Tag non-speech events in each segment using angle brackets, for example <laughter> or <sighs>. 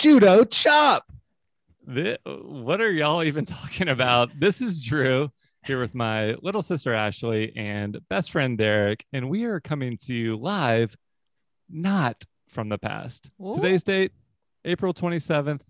uppercut. Judo chop. Thi- what are y'all even <laughs> talking about? This is Drew here with my little sister Ashley and best friend Derek, and we are coming to you live, not from the past. Ooh. Today's date, April 27th,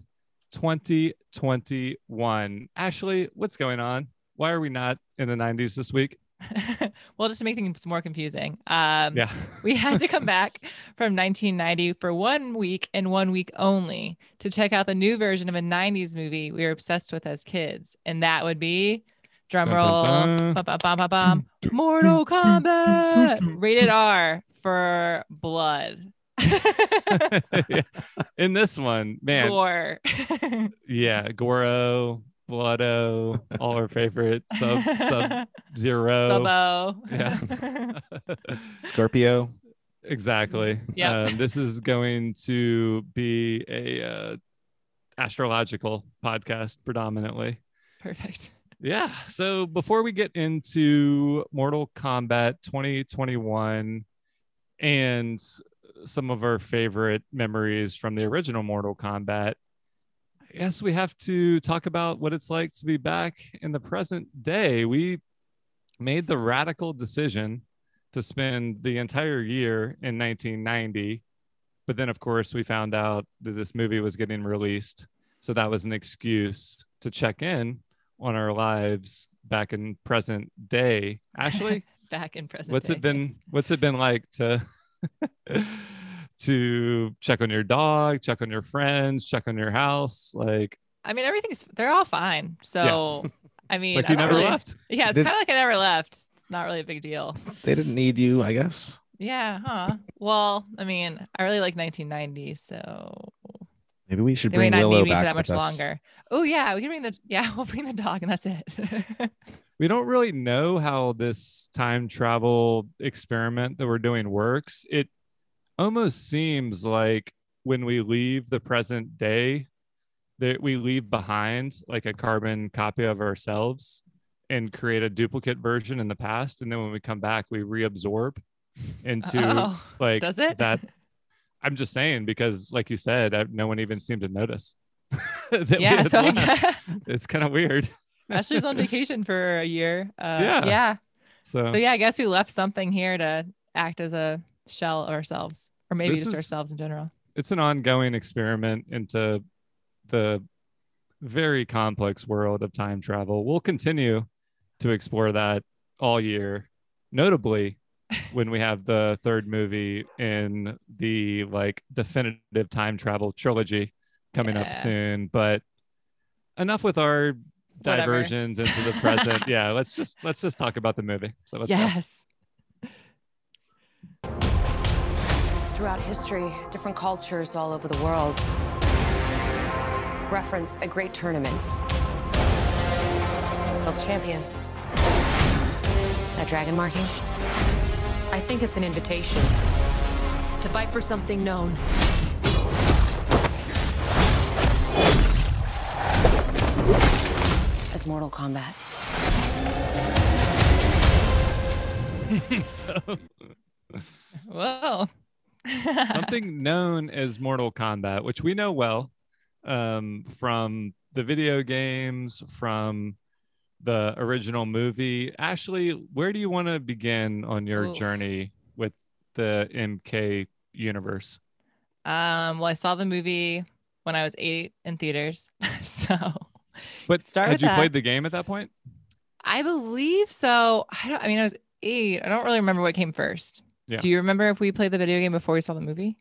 2021. Ashley, what's going on? Why are we not in the 90s this week? <laughs> well, just to make things more confusing, um, Yeah. <laughs> we had to come <laughs> back from 1990 for one week and one week only to check out the new version of a 90s movie we were obsessed with as kids, and that would be drum Dun, roll, dun, dun. bum, bum, bum, bum, bum, Mortal Kombat, rated R for blood. Yeah. In this one, man, Gore. yeah, Goro, Bloodo, all our favorite sub sub <laughs> zero. Subo. Yeah. <laughs> <laughs> Scorpio. exactly. Yeah. Um, this is going to be a uh, astrological podcast predominantly. Perfect. Yeah. So before we get into Mortal Kombat 2021 and some of our favorite memories from the original Mortal Kombat, I guess we have to talk about what it's like to be back in the present day. We made the radical decision to spend the entire year in 1990. But then, of course, we found out that this movie was getting released. So that was an excuse to check in on our lives back in present day. <laughs> Ashley, Back in present. what's day, it been yes. what's it been like to <laughs> to check on your dog, check on your friends, check on your house? Like, I mean, everything's they're all fine. So, I mean, like I you never really- left. Yeah, it's kind of like I never left. It's not really a big deal. They didn't need you, I guess. Yeah, huh? Well, I mean, I really like 1990, so Maybe we should they may bring not Willow need me for that much us. longer. Oh yeah, we can bring the yeah, <laughs> we'll bring the dog, and that's it. <laughs> We don't really know how this time travel experiment that we're doing works. It almost seems like when we leave the present day, that we leave behind like a carbon copy of ourselves and create a duplicate version in the past. And then when we come back, we reabsorb into oh, like does it? that. I'm just saying because, like you said, I, no one even seemed to notice. <laughs> that yeah, so I guess <laughs> it's kind of weird. Ashley's on <laughs> vacation for a year. Uh, Yeah. yeah. So, So yeah, I guess we left something here to act as a shell ourselves, or maybe This just is- ourselves in general. it's an ongoing experiment into the very complex world of time travel. We'll continue to explore that all year, notably <laughs> when we have the third movie in the like definitive time travel trilogy coming up soon. But enough with our Whatever. diversions into the present. <laughs> yeah, let's just let's just talk about the movie. So let's go. Throughout history, different cultures all over the world reference a great tournament of champions. That dragon marking? I think it's an invitation to fight for something known. As Mortal Kombat. <laughs> so Whoa. Something <laughs> known as Mortal Kombat, which we know well um, from the video games, from the original movie. Ashley, where do you want to begin on your Oof. journey with the MK universe? Um, well, I saw the movie when I was eight in theaters. <laughs> so But Start had you that. played the game at that point? I believe so. I don't I mean I was eight. I don't really remember what came first. Yeah. Do you remember if we played the video game before we saw the movie?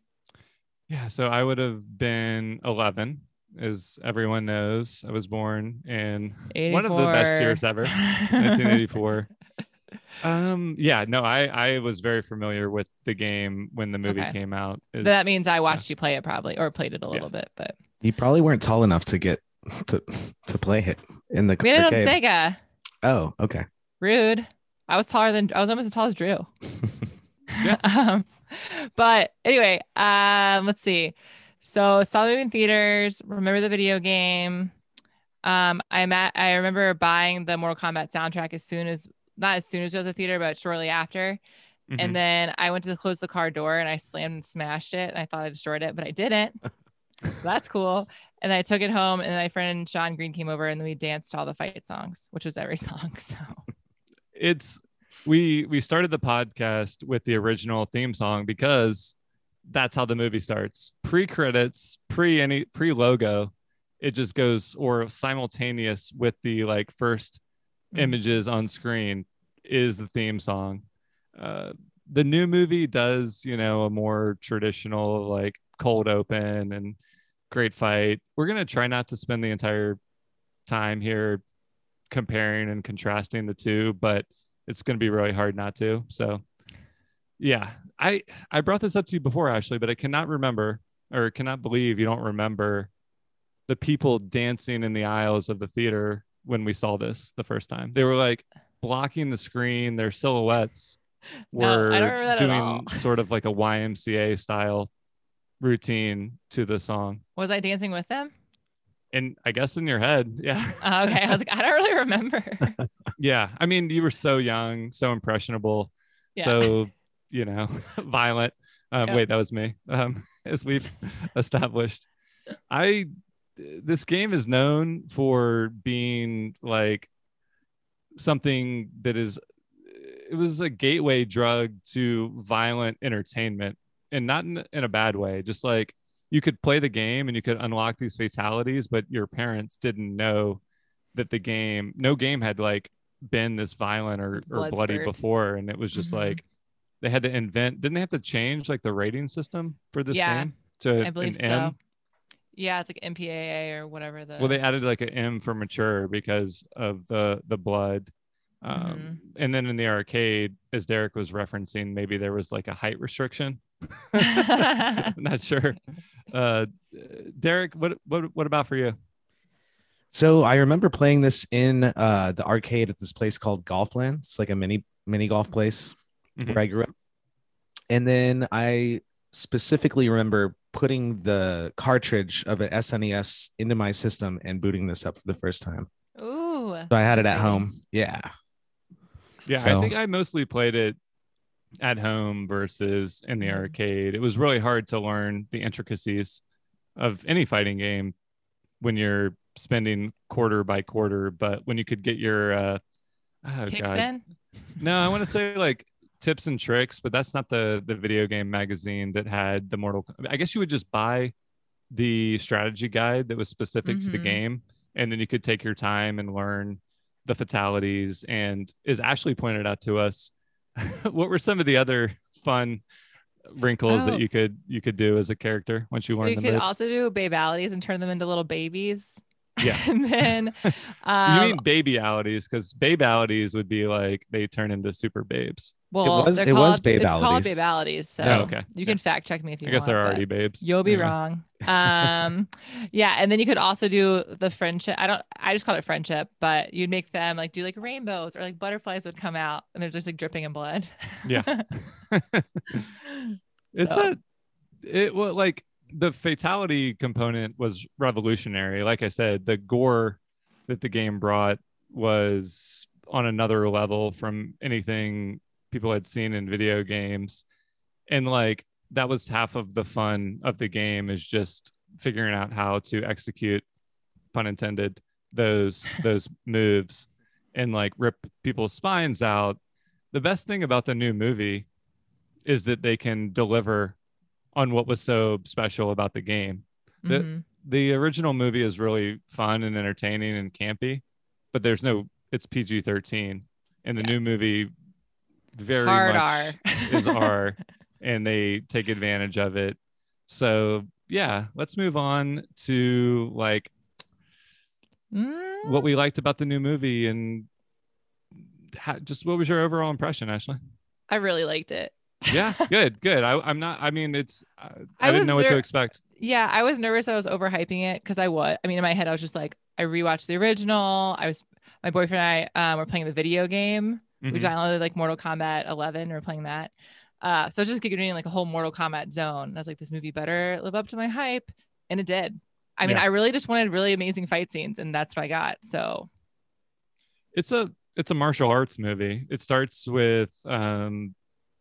Yeah, so I would have been 11, as everyone knows. I was born in one of the best years ever, 1984. <laughs> Um, yeah, no, I I was very familiar with the game when the movie Okay. came out. that means I watched you play it probably or played it a little bit, but You probably weren't tall enough to get to to play it in the we had it on. Sega. Oh, okay. Rude. I was taller than I was almost as tall as Drew. <laughs> Yeah. <laughs> um, but anyway, um, let's see. So saw the movie in theaters. Remember the video game. Um, I'm at. I remember buying the Mortal Kombat soundtrack as soon as not as soon as we was at the theater, but shortly after. Mhm. And then I went to close the car door and I slammed and smashed it. And I thought I destroyed it, but I didn't. <laughs> so that's cool. And I took it home. And my friend Sean Green came over and then we danced all the fight songs, which was every <laughs> song. So it's we we started the podcast with the original theme song because that's how the movie starts. Pre credits pre any pre logo it just goes or simultaneous with the like 1st Mhm. images on screen is the theme song. Uh the new movie does you know a more traditional like cold open and great fight. We're gonna try not to spend the entire time here comparing and contrasting the two but it's going to be really hard not to. So yeah i i brought this up to you before ashley but i cannot remember or cannot believe you don't remember the people dancing in the aisles of the theater when we saw this the first time. They were like blocking the screen. Their silhouettes <laughs> were I don't remember that at doing <laughs> sort of like a ymca style routine to the song. Was I dancing with them? And i guess in your head yeah <laughs> Oh, okay. I was like, I don't really remember. <laughs> yeah i mean you were so young so impressionable Yeah. so you know <laughs> violent um Yeah. wait that was me um as we've established i this game is known for being like something that is it was a gateway drug to violent entertainment and not in, in a bad way just like you could play the game and you could unlock these fatalities but your parents didn't know that the game no game had like been this violent or, or Blood bloody spurts. before and it was just Mhm. like they had to invent didn't they have to change like the rating system for this Yeah, game to I believe an so. M? Yeah, it's like MPAA or whatever the well they added like an m for mature because of the the blood um Mm-hmm. and then in the arcade as derek was referencing maybe there was like a height restriction <laughs> <laughs> i'm not sure uh derek what what what about for you So I remember playing this in uh, the arcade at this place called Golfland. It's like a mini mini golf place Mhm. where I grew up. And then I specifically remember putting the cartridge of an SNES into my system and booting this up for the first time. Ooh. So I had it at home. Yeah. yeah i think i mostly played it at home versus in the Mhm. arcade it was really hard to learn the intricacies of any fighting game when you're spending quarter by quarter but when you could get your uh oh Kicks God. in. No, I want to say like tips and tricks, but that's not the the video game magazine that had the Mortal. I guess you would just buy the strategy guide that was specific to the Mhm. game, and then you could take your time and learn the fatalities. And as Ashley pointed out to us, <laughs> what were some of the other fun wrinkles Oh. that you could you could do as a character once you So learned you could moves? also do babalities and turn them into little babies. <laughs> Yeah. and then <laughs> you um, mean babyalities? Because babyalities would be like they turn into super babes. Well, it was- they're it was called, It's called babalities. babalities. So Oh, okay. you can fact check me if you I guess want. they're already babes. You'll be Anyway. wrong. <laughs> Um, yeah, and then you could also do the friendship. I don't. I just call it friendship, but you'd make them like do like rainbows or like butterflies would come out and they're just like dripping in blood. Yeah. <laughs> it's So- a it well like the fatality component was revolutionary like i said the gore that the game brought was on another level from anything people had seen in video games and like that was half of the fun of the game is just figuring out how to execute pun intended those <laughs> those moves and like rip people's spines out the best thing about the new movie is that they can deliver on what was so special about the game. The- Mhm. The original movie is really fun and entertaining and campy, but there's no it's PG-13 and the Yeah. new movie very Hard much R. is <laughs> R and they take advantage of it. So, yeah, let's move on to like Mm, what we liked about the new movie and how, just what was your overall impression, Ashley? I really liked it. Yeah, <laughs> good, good. I, I'm not. I mean, it's. I, I, I didn't know what to expect. Yeah, I was nervous I was overhyping it because I was. I mean, in my head, I was just like, I rewatched the original. I was my boyfriend and I um, were playing the video game. We Mhm. downloaded like Mortal Kombat 11. We were playing that. Uh, so I was just getting like a whole Mortal Kombat zone. I was like, this movie better live up to my hype, and it did. I mean, Yeah. I really just wanted really amazing fight scenes, and that's what I got. So It's a it's a martial arts movie. It starts with um,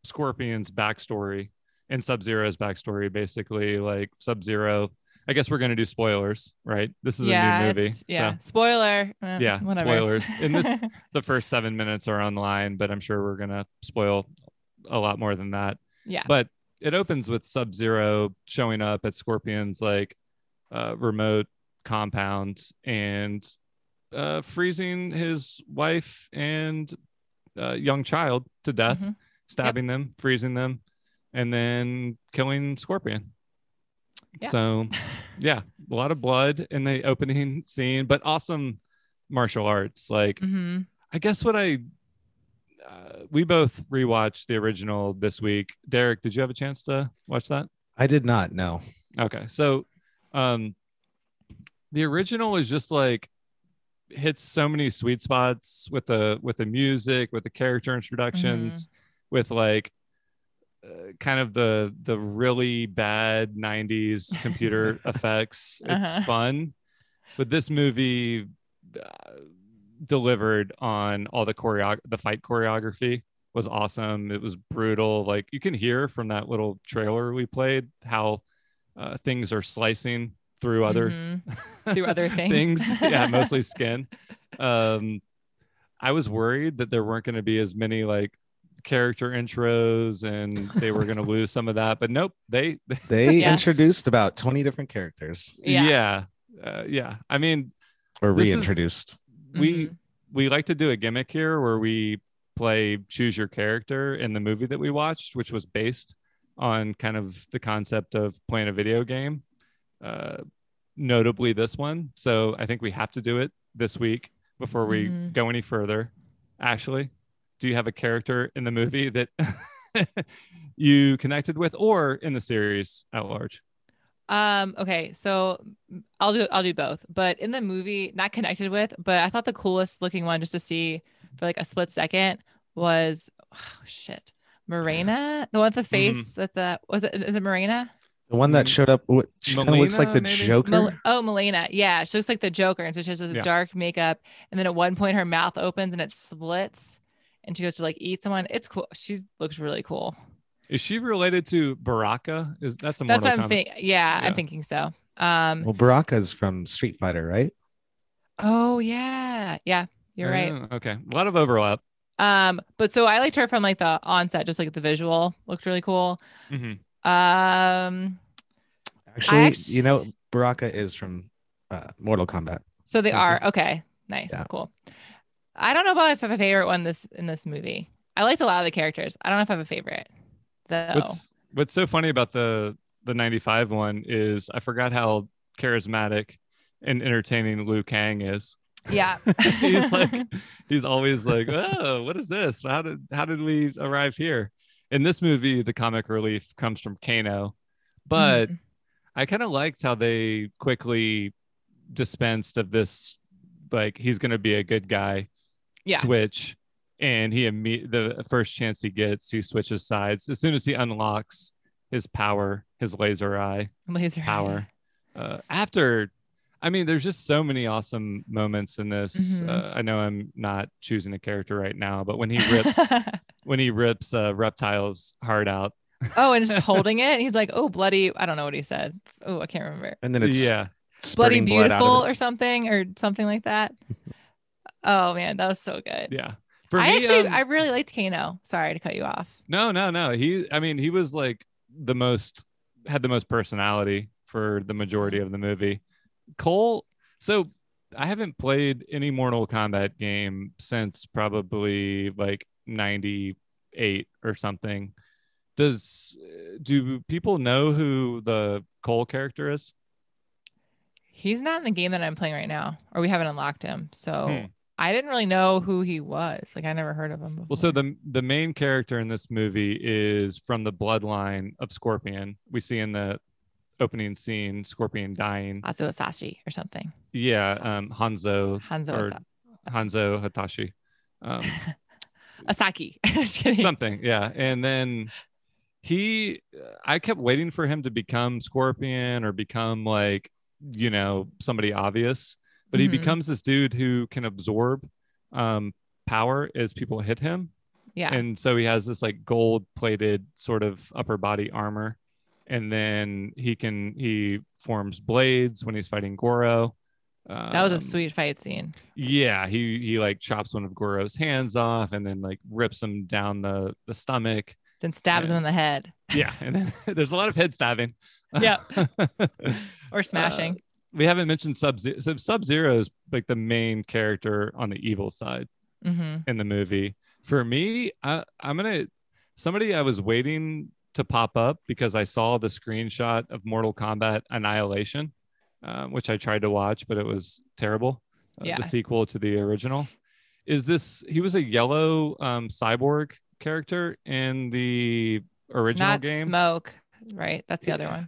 Scorpion's backstory and Sub Zero's backstory. Basically, like Sub Zero. I guess we're gonna do spoilers, right? This is yeah, a new movie. yeah. So Spoiler. eh, yeah, whatever. spoilers. In this, <laughs> the first seven minutes are online, but I'm sure we're gonna spoil a lot more than that. yeah. But it opens with Sub Zero showing up at Scorpion's like uh, remote compound and uh, freezing his wife and uh, young child to death, Mhm. stabbing them, freezing them, and then killing Scorpion. Yeah. So, <laughs> yeah, a lot of blood in the opening scene, but awesome martial arts. Like, hmm I guess what I uh, we both rewatched the original this week. Derek, did you have a chance to watch that? I did not No. Okay, so um, the original is just like hits so many sweet spots with the with the music, with the character introductions, with like uh, kind of the the really bad 90s computer <laughs> effects it's Uh-huh. fun but this movie uh, delivered on all the choreo the fight choreography was awesome it was brutal like you can hear from that little trailer we played how uh, things are slicing through other Mhm. <laughs> Through other things. yeah mostly <laughs> skin um i was worried that there weren't going to be as many like character intros and they were going <laughs> to lose some of that but nope they <laughs> They Yeah. introduced about 20 different characters Yeah. yeah uh, yeah i mean or This is- reintroduced. we Mhm. we like to do a gimmick here where we play choose your character in the movie that we watched which was based on kind of the concept of playing a video game uh notably this one so i think we have to do it this week before we Mhm. go any further ashley do you have a character in the movie that <laughs> you connected with or in the series at large Um, okay, so I'll do I'll do both. But in the movie, not connected with, but I thought the coolest looking one just to see for like a split second was oh, shit. Morena, the one with the Mm-hmm. face that the was it is it Morena? The one that Mm. showed up, what, she kind of looks like the maybe? Joker. Mel- oh, Mileena. Yeah, she looks like the Joker, and so she has the Yeah. dark makeup, and then at one point her mouth opens and it splits, and she goes to like eat someone. It's cool. She looks really cool. is she related to baraka is that's a That's what I'm thinking. Yeah, Yeah. I'm thinking so. Um. well, Baraka's from Street Fighter, right? Oh yeah, yeah. You're right. Oh, okay a lot of overlap Um, but so I liked her from like the onset, just like the visual looked really cool. Mhm. Um, Actually, actu- you know, Baraka is from uh, Mortal Kombat. so they Okay. are okay, nice, Yeah. cool. I don't know about if I have a favorite one this in this movie. I liked a lot of the characters. I don't know if I have a favorite though. What's what's so funny about the the 95 one is I forgot how charismatic and entertaining Liu Kang is. yeah, <laughs> he's <laughs> like he's always like, "Oh, what is this? How did how did we arrive here?" In this movie, the comic relief comes from Kano, but Mhm. I kind of liked how they quickly dispensed of this like he's going to be a good guy Yeah. switch and he imme- the first chance he gets he switches sides as soon as he unlocks his power his laser eye laser power uh, after i mean there's just so many awesome moments in this Mhm. uh, i know i'm not choosing a character right now but when he rips <laughs> when he rips uh, reptile's heart out oh, and just <laughs> holding it, he's like, "Oh, bloody!" I don't know what he said. Oh, I can't remember. And then it's yeah Bloody spurting blood beautiful or something or something like that. <laughs> oh man, that was so good. yeah for I me, actually um, I really liked Kano. Sorry to cut you off. No, no, no. He, I mean, he was like the most, had the most personality for the majority of the movie. Cole, so I haven't played any Mortal Kombat game since probably like 98 or something. Does, do people know who the Cole character is? He's not in the game that I'm playing right now, or we haven't unlocked him. So Hmm. I didn't really know who he was. Like I never heard of him before. Well, so the the main character in this movie is from the bloodline of Scorpion. We see in the opening scene Scorpion dying. Azu Asashi or something. Yeah, um, Hanzo Hanzo or Asa- Hanzo Hatashi, um, <laughs> Asaki. <laughs> Just kidding. something. Yeah, and then he, I kept waiting for him to become Scorpion or become like you know somebody obvious, but he Mhm. becomes this dude who can absorb um, power as people hit him. Yeah. And so he has this like gold plated sort of upper body armor. And then he can he forms blades when he's fighting Goro. that was a Um, sweet fight scene. Yeah, he he like chops one of Goro's hands off and then like rips him down the the stomach. Then stabs yeah. him in the head Yeah, and then <laughs> there's a lot of head stabbing. Yep. <laughs> or smashing. We haven't mentioned Sub Zero. So Sub Zero is like the main character on the evil side hmm in the movie. For me, I, I'm gonna somebody I was waiting to pop up because I saw the screenshot of Mortal Kombat Annihilation, uh, which I tried to watch, but it was terrible. Uh, Yeah. The sequel to the original. Is this? He was a yellow um, cyborg character in the original Not game. smoke, right? That's the other one.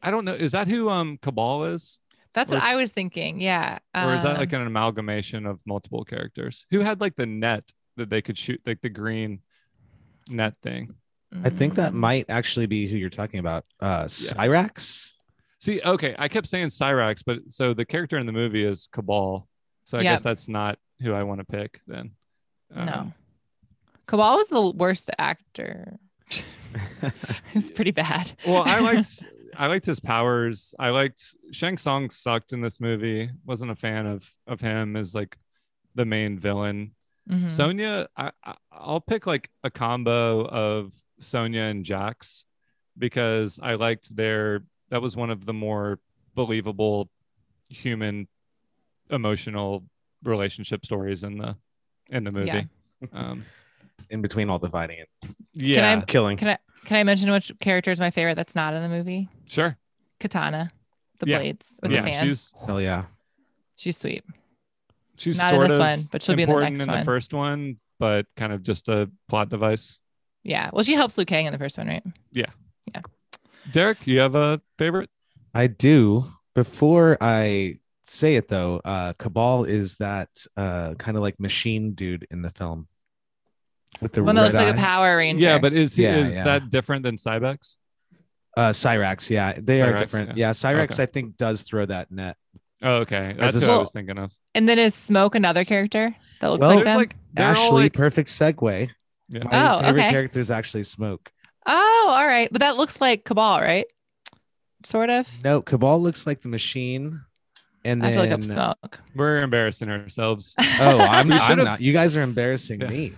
I don't know. Is that who um Kabal is? That's Or what is- I was thinking. Yeah. or is that like Um, an amalgamation of multiple characters who had like the net that they could shoot like the green net thing I think that mm, might actually be who you're talking about. Uh, Cyrax. see okay i kept saying cyrax but so the character in the movie is Kabal so i Yeah. guess that's not who i want to pick then No. Um, Kabal was the worst actor. <laughs> It's pretty bad. well i liked <laughs> i liked his powers i liked shang Tsung sucked in this movie wasn't a fan of of him as like the main villain Mhm. Sonya, I, I I'll pick like a combo of Sonya and Jax because I liked their that was one of the more believable human emotional relationship stories in the in the movie. Yeah. Um in between all the fighting and yeah, killing. Can I can I mention which character is my favorite that's not in the movie? sure. Katana, the Yeah. blades with Yeah, the fan. She's, she's Hell yeah. She's sweet. she's Not in this of one, but she'll be in the important next in one. the first one, but kind of just a plot device. Yeah. Well, she helps Liu Kang in the first one, right? Yeah. Yeah. Derek, you have a favorite? I do. Before I say it though, uh Kabal is that uh kind of like machine dude in the film. With the One that red looks like a. Power Ranger. Yeah, but is Yeah, is yeah. that different than Cybex? Uh Cyrax, yeah. They are different. yeah. Yeah, Cyrax Okay. I think does throw that net. Oh, okay. That's a I was thinking of. And then is Smoke another character that looks Well, like There's them? like they're Ashley, like- perfect segue. Yeah. My Oh, favorite okay. character is actually Smoke. oh, all right. But that looks like Kabal, right? Sort of. No, Kabal looks like the machine. And I then feel like I'm Smoke. We're embarrassing ourselves. Oh, I'm, <laughs> I'm not. You guys are embarrassing Yeah. me.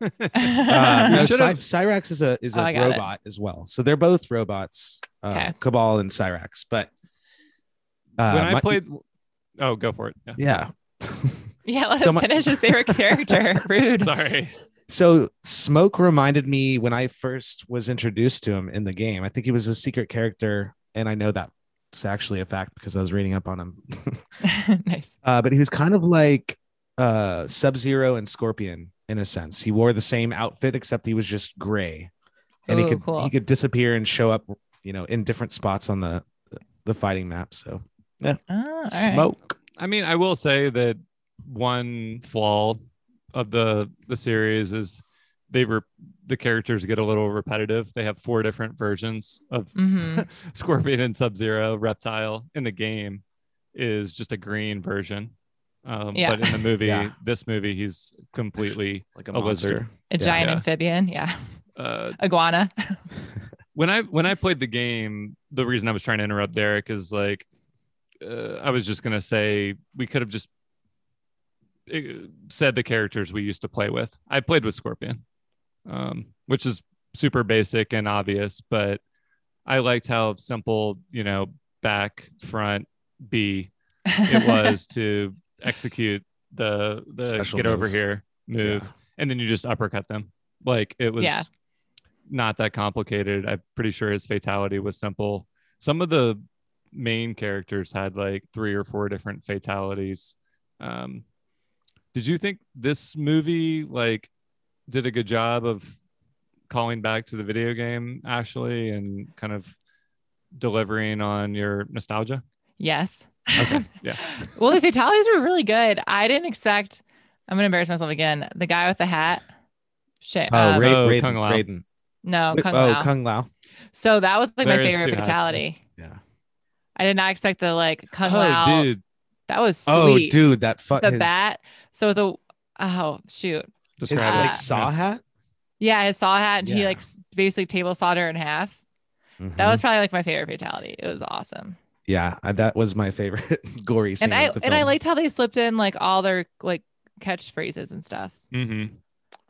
<laughs> We Uh, no, Cy- Cyrax is a is Oh, a I got it. robot as well. So they're both robots. Uh, Okay. Kabal and Cyrax. But uh, when I my- played, oh, go for it. Yeah. yeah. <laughs> yeah, <laughs> let So him my- finish his favorite character. Rude. Sorry. So Smoke reminded me when I first was introduced to him in the game. I think he was a secret character, and I know that's actually a fact because I was reading up on him. nice. uh, but he was kind of like uh, Sub Zero and Scorpion in a sense. He wore the same outfit except he was just gray, and he could cool. he could disappear and show up, you know, in different spots on the the fighting map. So Oh, all right. Smoke. I mean, I will say that one flaw of the the series is they were the characters get a little repetitive. They have four different versions of Mhm. <laughs> Scorpion and Sub Zero. Reptile in the game is just a green version. Um, Yeah. But in the <laughs> movie, Yeah. this movie, he's completely Like a, A lizard. A Yeah. giant Yeah. amphibian. Yeah. uh, <laughs> Iguana. <laughs> when I when I played the game, the reason I was trying to interrupt Derek is like uh, I was just gonna say we could have just uh, said the characters we used to play with. I played with Scorpion, um, which is super basic and obvious, but I liked how simple, you know, back, front, B it was to execute the the Special get over here move, Yeah. and then you just uppercut them. Like it was Yeah. not that complicated. I'm pretty sure his fatality was simple. Some of the main characters had like three or four different fatalities. Um, did you think this movie like did a good job of calling back to the video game, Ashley, and kind of delivering on your nostalgia? yes. Okay, <laughs> yeah. well, the fatalities were really good. I didn't expect. I'm gonna embarrass myself again. The guy with the hat. Shit. Oh, um, Ra- Oh, Raiden. Kung Lao. Raiden. no, Wait, Kung oh, Lao. Kung Lao. so that was like There my favorite two hats, fatality. Yeah. I did not expect the like Kung oh, Lao. dude, That was sweet. Oh, dude, that fuck the his, bat. So the oh shoot. his Uh, like it. saw hat. Yeah, his saw hat, and he like basically table sawed her in half. That Mhm. was probably like my favorite fatality. It was awesome. Yeah, that was my favorite <laughs> gory scene. and I and I liked how they slipped in like all their like catchphrases and stuff. Mm-hmm.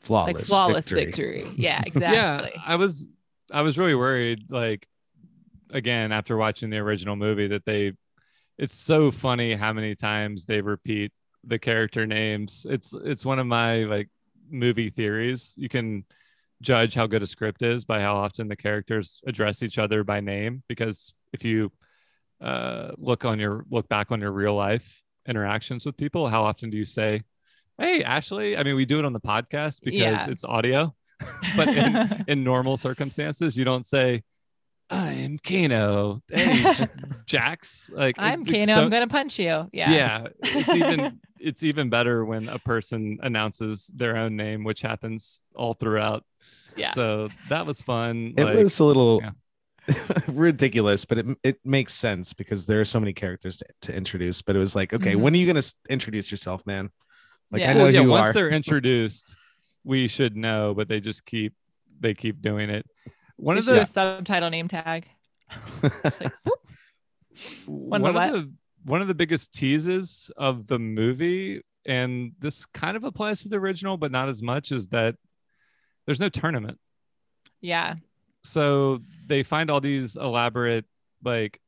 flawless, like flawless victory. victory. <laughs> Yeah, <laughs> exactly. Yeah, I was I was really worried. Like again, after watching the original movie, that they it's so funny how many times they repeat the character names. It's it's one of my like movie theories. You can judge how good a script is by how often the characters address each other by name. Because if you uh, look on your look back on your real life interactions with people, how often do you say, "Hey, Ashley"? I mean, we do it on the podcast because Yeah. it's audio, <laughs> but in, in normal circumstances, you don't say, "I'm Kano." Hey, <laughs> Jax. Like I'm it- Kano. so- I'm gonna punch you. Yeah. yeah it's even <laughs> it's even better when a person announces their own name which happens all throughout Yeah. so that was fun It like, was a little yeah. <laughs> ridiculous, but it it makes sense because there are so many characters to, to introduce. But it was like, okay, Mhm. when are you gonna introduce yourself, man? Like Yeah. I know well, yeah you once are. they're <laughs> introduced we should know but they just keep they keep doing it one We of the a subtitle name tag. Like, <laughs> whoop. one of of the one of the biggest teases of the movie and this kind of applies to the original but not as much is that there's no tournament yeah. So they find all these elaborate like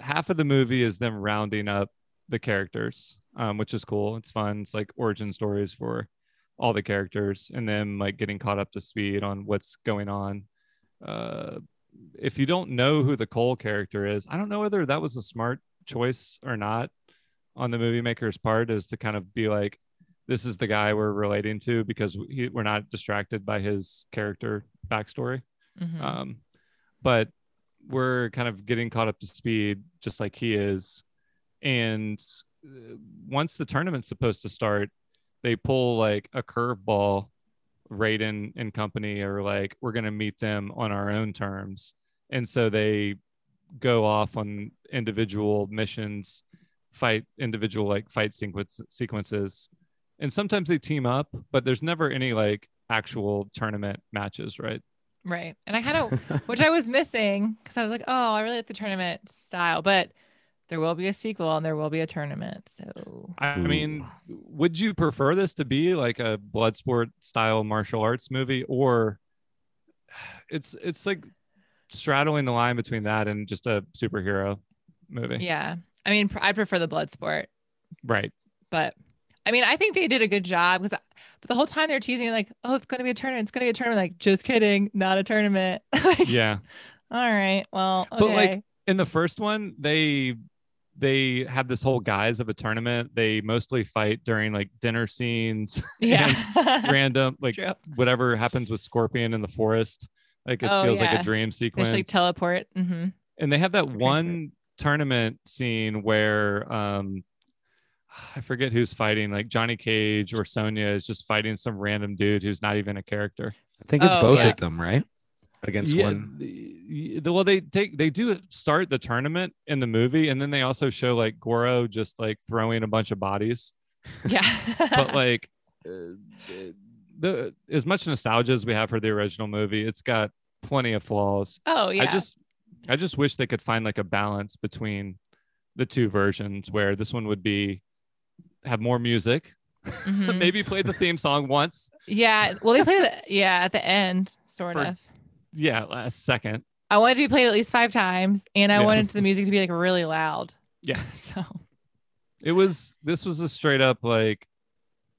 half of the movie is them rounding up the characters um, which is cool. It's fun. It's like origin stories for all the characters and then like getting caught up to speed on what's going on. Uh, if you don't know who the cole character is i don't know whether that was a smart choice or not on the movie maker's part is to kind of be like this is the guy we're relating to because he, we're not distracted by his character backstory Mhm. um, but we're kind of getting caught up to speed just like he is. And uh, once the tournament's supposed to start they pull like a curveball Raiden and company are like we're going to meet them on our own terms. And so they go off on individual missions fight individual like fight sequence sequences. And sometimes they team up but there's never any like actual tournament matches right Right. And I kind of, <laughs> which I was missing because I was like, oh, I really like the tournament style, but there will be a sequel and there will be a tournament. So I mean, would you prefer this to be like a blood sport style martial arts movie, or it's it's like straddling the line between that and just a superhero movie? yeah. I mean, pr- I prefer the blood sport, Right. but I mean, I think they did a good job because, but the whole time they're teasing like, oh, it's going to be a tournament. It's going to be a tournament. Like, just kidding, not a tournament. <laughs> like, Yeah. all right. Well, okay. But, like, In the first one, they they have this whole guise of a tournament. They mostly fight during like dinner scenes, <laughs> yeah. and random <laughs> like true. whatever happens with Scorpion in the forest. Like it Oh, feels like a dream sequence. just like teleport. hmm and they have that Transfer. one tournament scene where um I forget who's fighting, like Johnny Cage or Sonya is just fighting some random dude who's not even a character. I think it's Oh, both yeah. of them, right? Against Yeah, one. the- the- well, they take they do start the tournament in the movie, and then they also show like Goro just like throwing a bunch of bodies. Yeah. <laughs> But like uh, the as much nostalgia as we have for the original movie, it's got plenty of flaws. oh yeah. I just I just wish they could find like a balance between the two versions where this one would be have more music, <laughs> Mhm. maybe play the theme song once. Yeah. Well, they played it. Yeah, at the end, sort For- of. Yeah, last second. I wanted to be played at least five times, and I Yeah. wanted the music to be like really loud. Yeah. <laughs> So It was this was a straight up like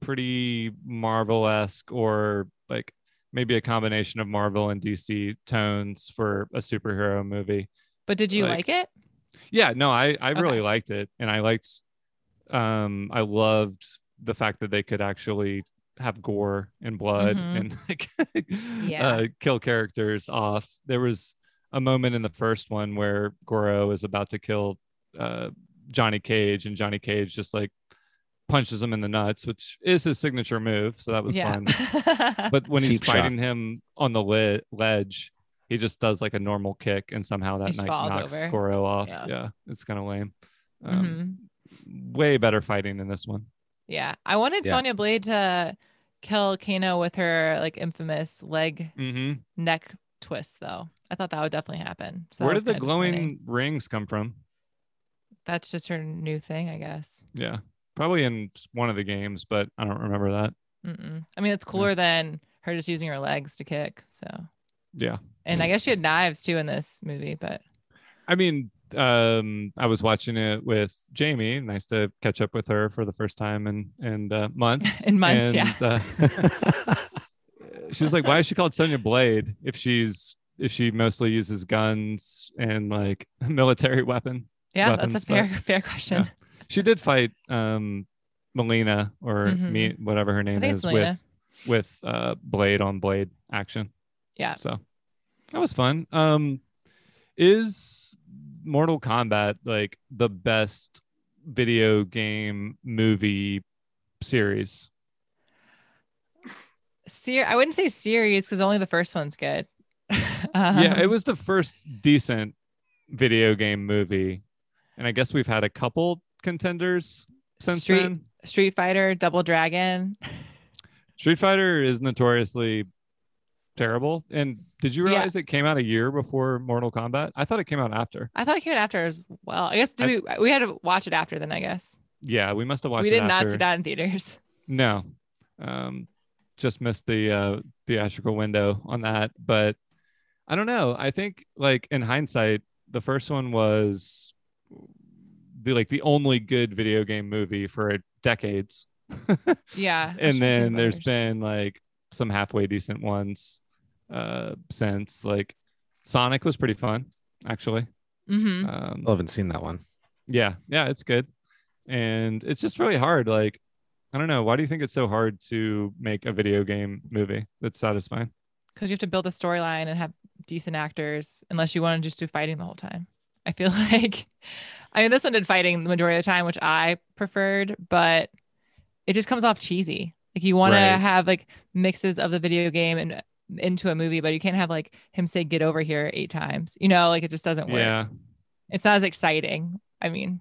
pretty Marvel esque or like maybe a combination of Marvel and DC tones for a superhero movie. But did you Like- like, it? yeah no i i really liked it and i liked um i loved the fact that they could actually have gore and blood Mhm. and like <laughs> Yeah. uh, kill characters off there was a moment in the first one where goro is about to kill uh johnny cage and johnny cage just like punches him in the nuts which is his signature move so that was yeah. fun <laughs> but when he's Cheap shot. fighting him on the le- ledge, he just does like a normal kick, and somehow that He just night knocks over. Goro off. Yeah. Yeah, it's kind of lame. Um, Mhm. Way better fighting in this one. Yeah. I wanted Yeah. Sonya Blade to kill Kano with her like infamous leg hmm neck twist though. I thought that would definitely happen. So Where was did the glowing rings come from? That's just her new thing, I guess. Yeah, probably in one of the games, but I don't remember that. Mm-mm. I mean, it's cooler than her just using her legs to kick. So, Yeah, and I guess she had knives too in this movie, but I mean, um, I was watching it with Jamie. Nice to catch up with her for the first time in in uh, months. <laughs> In months, yeah. yeah. Uh, <laughs> she was like, "Why is she called Sonya Blade if she's if she mostly uses guns and like <laughs> military weapon?" yeah, Weapons, that's a fair but- fair question. She did fight um, Mileena or Mhm. me, whatever her name is, with with uh, blade on blade action. Yeah. So that was fun. Um, is Mortal Kombat like the best video game movie series? Ser- I wouldn't say series because only the first one's good. <laughs> yeah, it Um, was the first decent video game movie, and I guess we've had a couple contenders since Street- then. Street Fighter, Double Dragon. Street Fighter is notoriously terrible. And did you Yeah. realize it came out a year before Mortal Kombat? I thought it came out after. I thought it came out after as well. I guess did we we had to watch it after then. I guess Yeah, we must have watched it. we did not see that in theaters. <laughs> No. Um just missed the uh theatrical window on that. But I don't know. I think like in hindsight, the first one was the like the only good video game movie for decades. <laughs> Yeah, and then there's been like some halfway decent ones uh since like Sonic was pretty fun actually. Mhm. Um I haven't seen that one. yeah, yeah, it's good. And it's just really hard like I don't know, why do you think it's so hard to make a video game movie that's satisfying? because you have to build a storyline and have decent actors unless you want to just do fighting the whole time i feel <laughs> like i mean this one did fighting the majority of the time which i preferred but it just comes off cheesy like you want Right. to have like mixes of the video game and into a movie but you can't have like him say get over here eight times you know like it just doesn't work Yeah. it's not as exciting i mean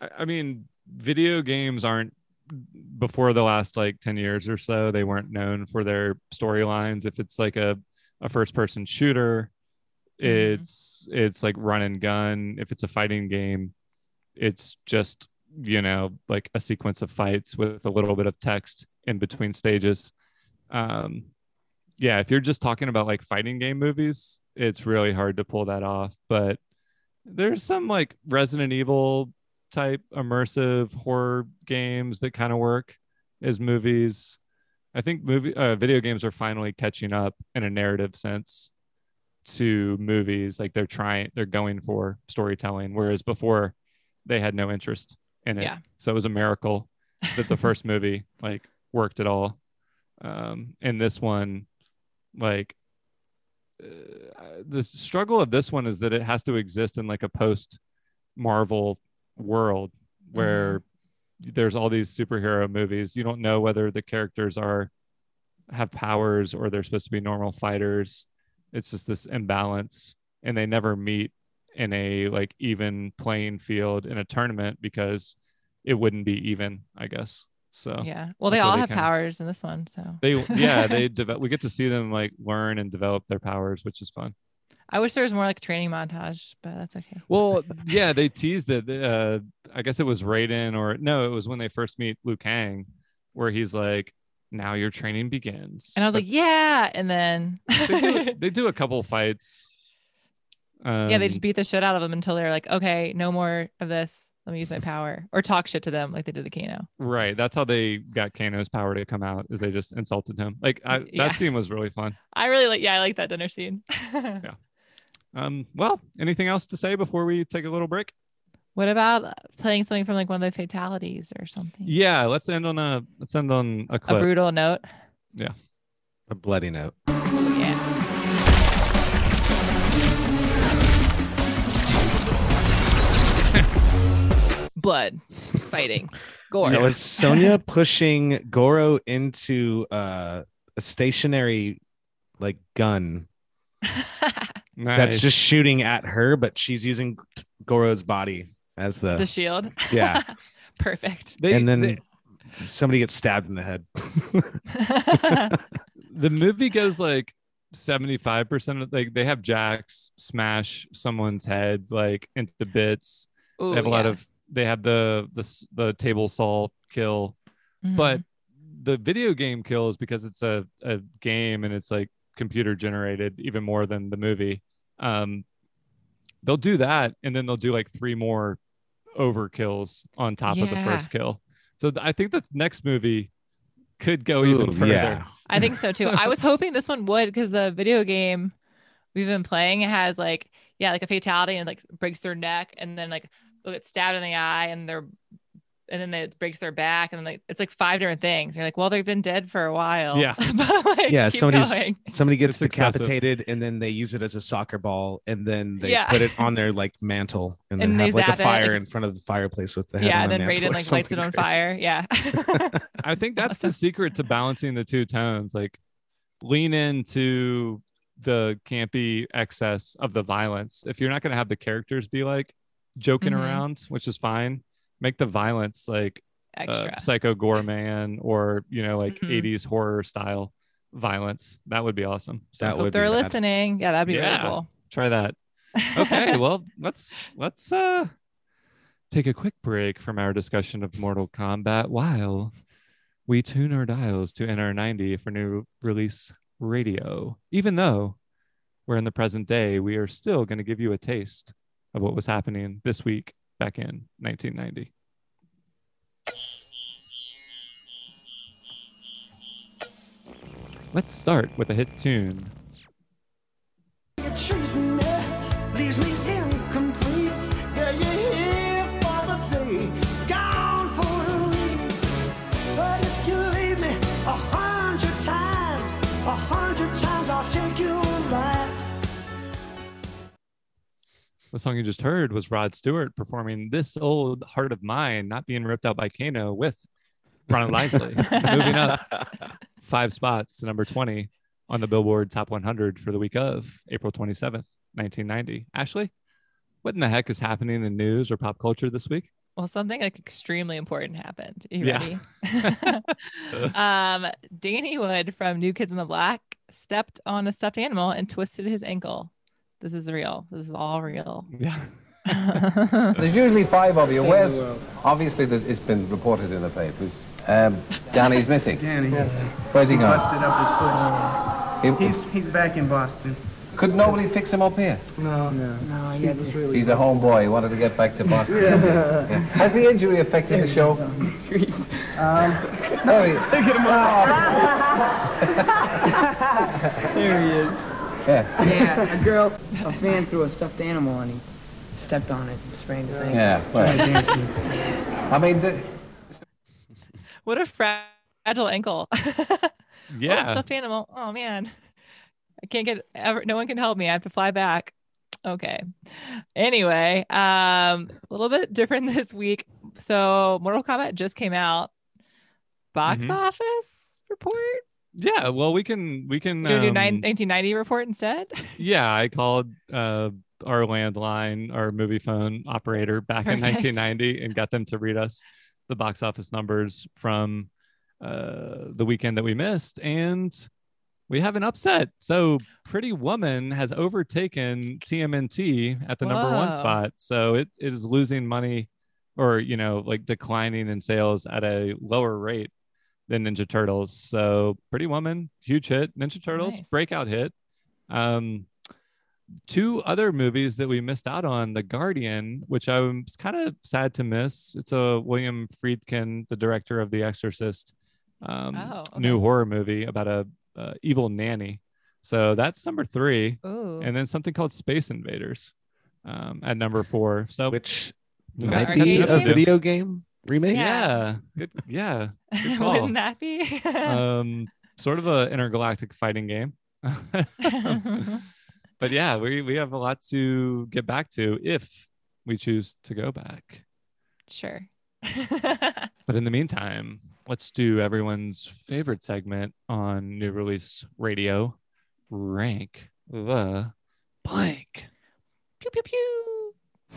I, I mean, video games aren't before the last like 10 years or so, they weren't known for their storylines. If it's like a, a first person shooter, Mhm. it's it's like run and gun. If it's a fighting game, it's just, you know, like a sequence of fights with a little bit of text in between stages. Um yeah, if you're just talking about like fighting game movies, it's really hard to pull that off. But there's some like Resident Evil type immersive horror games that kind of work as movies. I think movie uh, video games are finally catching up in a narrative sense to movies. Like they're trying, they're going for storytelling, whereas before they had no interest in it. Yeah. So it was a miracle that the first movie like worked at all. Um, and this one, like uh, the struggle of this one is that it has to exist in like a post Marvel world where there's all these superhero movies. You don't know whether the characters are have powers or they're supposed to be normal fighters. It's just this imbalance and they never meet in a like even playing field in a tournament because it wouldn't be even, I guess. So yeah well they all they have kinda- powers in this one so they yeah, <laughs> they develop we get to see them like learn and develop their powers, which is fun. i wish there was more like a training montage but that's okay Well, <laughs> yeah, they teased it. Uh, I guess it was Raiden, or no, it was when they first meet Liu Kang, where he's like, "Now your training begins." and i was But like yeah and then they do, <laughs> they do a couple fights. Um, yeah, they just beat the shit out of them until they're like, okay, no more of this. Let me use my power, or talk shit to them like they did the Kano. right. That's how they got Kano's power to come out. Is they just insulted him. Like I, that Yeah. scene was really fun. <laughs> I really like, yeah, I like that dinner scene. <laughs> Yeah. Um, well, anything else to say before we take a little break? what about uh, playing something from like one of the fatalities or something? Yeah, let's end on a let's end on a a brutal note. Yeah. A bloody note. Blood, fighting, <laughs> gore. It was Sonya <laughs> pushing Goro into uh, a stationary like gun Nice. <laughs> that's just shooting at her, but she's using Goro's body as It's a the shield. yeah. Perfect. They, and then they- somebody gets stabbed in the head. the movie goes like 75% of like they have Jax smash someone's head like into bits. Ooh, they have a lot of they have the the the table saw kill, but Mhm. the video game kill is because it's a, a game and it's like computer generated even more than the movie. Um they'll do that and then they'll do like three more overkills on top of the first kill. So th- I think the next movie could go even further. yeah. I think so too. I was <laughs> hoping this one would because the video game we've been playing has like yeah like a fatality and like breaks their neck and then like they'll get stabbed in the eye and they're and then it breaks their back and then like it's like five different things. You're like, well, they've been dead for a while. Yeah. <laughs> but like, yeah, keep somebody's going. somebody gets It's excessive. decapitated and then they use it as a soccer ball and then they Yeah. put it on their like mantle and then And they have like a zap it. fire in front of the fireplace with the head Yeah, on and then mantle Raiden like lights it something on crazy. fire. Yeah. <laughs> I think that's the secret to balancing the two tones. Like lean into the campy excess of the violence. If you're not going to have the characters be like joking Mhm. around, which is fine, make the violence like Extra. uh, Psycho Goreman or, you know, like Mhm. 80s horror style violence. That would be awesome. So That Hope would they're bad. listening. Yeah, that'd be Yeah. really cool. try that. <laughs> Okay, well, let's let's uh take a quick break from our discussion of Mortal Kombat while we tune our dials to NR90 for new release radio. Even though we're in the present day, we are still going to give you a taste of what was happening this week back in 1990. Let's start with a hit tune. The song you just heard was Rod Stewart performing This Old Heart of Mine, not being ripped out by Kano with Ron Isley. Moving up <laughs> five spots to number 20 on the Billboard Top 100 for the week of April 27th, 1990. Ashley, what in the heck is happening in news or pop culture this week? Well, something like extremely important happened. Are You Yeah. ready? <laughs> <laughs> um, Danny Wood from New Kids on the Block stepped on a stuffed animal and twisted his ankle. This is real. This is all real. <laughs> Yeah. <laughs> There's usually five of you. Where's obviously it's been reported in the papers. Um, Danny's missing. Danny. Where's he gone? Busted up his He- foot. He's he's back in Boston. could nobody fix him up here? No, no, no. He was really. He's a homeboy. He wanted to get back to Boston. <laughs> Yeah. Has the injury affected the show? Um, There he- look at him up. there he is. Yeah. Yeah, a girl, a fan threw a stuffed animal and he stepped on it and sprained his ankle. Yeah. Well, I mean, the, <laughs> what a fragile ankle. <laughs> Oh, Yeah. stuffed animal. Oh man. I can't get ever no one can help me. I have to fly back. Okay. Anyway, um a little bit different <laughs> this week. So Mortal Kombat just came out. Box Mhm. office report? Yeah. Well, we can, we can, do um, nine, 1990 report instead? <laughs> Yeah, I called uh, our landline, our movie phone operator back in 1990 and got them to read us the box office numbers from uh, the weekend that we missed. And we have an upset. So Pretty Woman has overtaken TMNT at the number one spot. So it, it is losing money or, you know, like declining in sales at a lower rate than Ninja Turtles. So Pretty Woman, huge hit. Ninja Turtles, Nice. breakout hit. Um, two other movies that we missed out on The Guardian, which I was kind of sad to miss. It's a William Friedkin, the director of The Exorcist, um, Oh, new horror movie about a uh, evil nanny. So that's number three. Ooh. And then something called Space Invaders um, at number four. So Which might be arcade a game? video game remake. Yeah. Good. Yeah. <laughs> good. Wouldn't that be? um, sort of a intergalactic fighting game. <laughs> but yeah, we, we have a lot to get back to if we choose to go back. sure. <laughs> But in the meantime, let's do everyone's favorite segment on new release radio rank the blank. pew pew pew.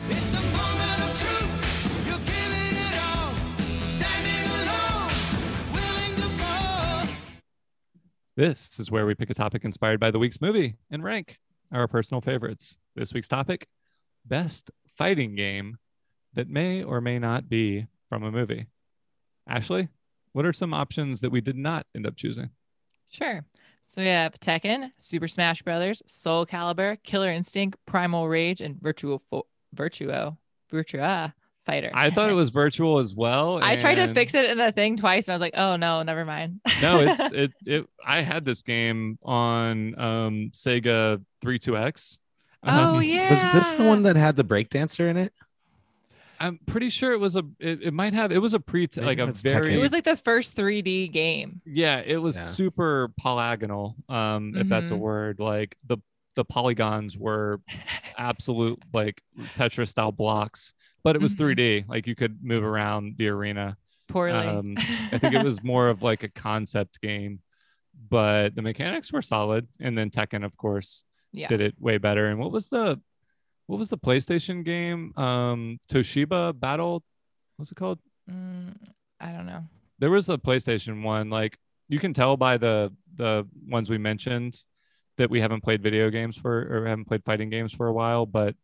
It's a moment of truth. This is where we pick a topic inspired by the week's movie and rank our personal favorites. This week's topic best fighting game that may or may not be from a movie. Ashley, what are some options that we did not end up choosing? Sure. So we have Tekken, Super Smash Brothers, Soul Calibur, Killer Instinct, Primal Rage, and Virtual Fo- Virtuo Virtua Fighter. I thought it was <laughs> virtual as well. I tried to fix it in the thing twice, and I was like, "Oh no, never mind." no, it's <laughs> it it I had this game on um Sega 32X. oh Um, yeah. Was this the one that had the breakdancer in it? I'm pretty sure it was a it, it might have it was a pre Maybe like a that's very It was like the first 3D game. yeah, it was Yeah. super polygonal um if that's a Mhm. word. Like the the polygons were <laughs> absolute like Tetris style blocks, but it was Mhm. 3D. Like you could move around the arena. Poorly. Um, I think it <laughs> was more of like a concept game, but the mechanics were solid. And then Tekken, of course, yeah. did it way better. And what was the what was the PlayStation game? Um, Toshiba Battle. What's it called? Mm, I don't know. There was a PlayStation one. Like you can tell by the the ones we mentioned that we haven't played video games for or haven't played fighting games for a while. But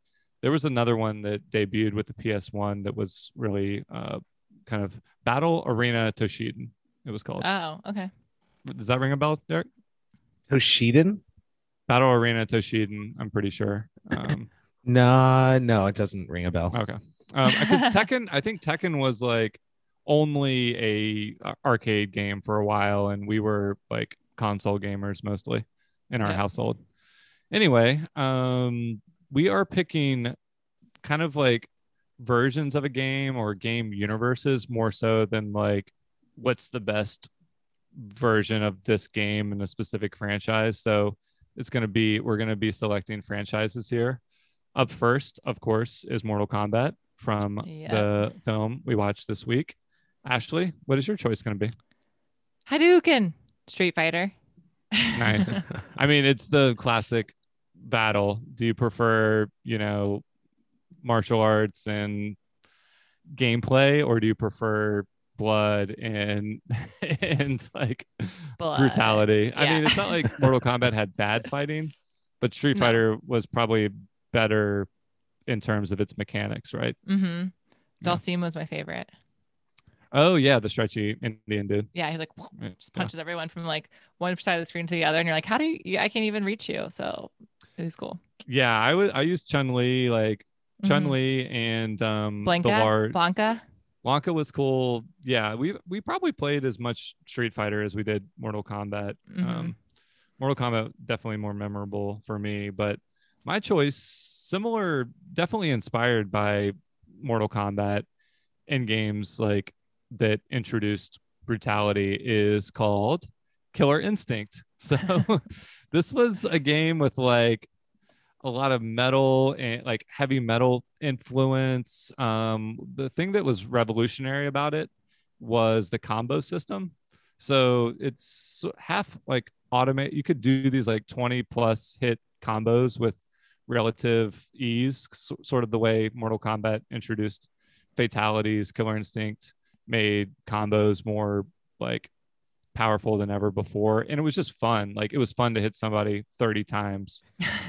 there was another one that debuted with the PS1 that was really uh, kind of Battle Arena Toshiden. It was called. Oh, okay. Does that ring a bell, Derek? Toshiden? Battle Arena Toshiden. I'm pretty sure. Um, <laughs> No, no, it doesn't ring a bell. Okay. Um, Tekken, I think Tekken was like only a uh, arcade game for a while, and we were like console gamers mostly in our Yeah. household. Anyway, um, we are picking kind of like versions of a game or game universes more so than like what's the best version of this game in a specific franchise. So it's going to be we're going to be selecting franchises here. Up first, of course, is Mortal Kombat from Yeah. the film we watched this week. Ashley, what is your choice going to be? Hadouken, Street Fighter. Nice. <laughs> I mean, it's the classic battle. Do you prefer, you know, martial arts and gameplay, or do you prefer blood and <laughs> and like Blood. brutality? I mean, it's not like Mortal <laughs> Kombat had bad fighting, but Street No. Fighter was probably better in terms of its mechanics, right? mm-hmm. Yeah. Was my favorite. Oh yeah, the stretchy Indian dude. Yeah, he's like Yeah. just punches everyone from like one side of the screen to the other, and you're like, how do you? I can't even reach you. So it was cool. Yeah, I was I used Chun Li like. Chun Li and um Blanka, the large Blanka. Blanka was cool. Yeah, we we probably played as much Street Fighter as we did Mortal Kombat. Mhm. Um, Mortal Kombat definitely more memorable for me, but my choice similar, definitely inspired by Mortal Kombat in games like that introduced brutality is called Killer Instinct. So <laughs> this was a game with like a lot of metal and like heavy metal influence. Um, the thing that was revolutionary about it was the combo system. So it's half like automate. You could do these like 20 plus hit combos with relative ease, s- sort of the way Mortal Kombat introduced fatalities, Killer Instinct made combos more like powerful than ever before. And it was just fun. Like it was fun to hit somebody 30 times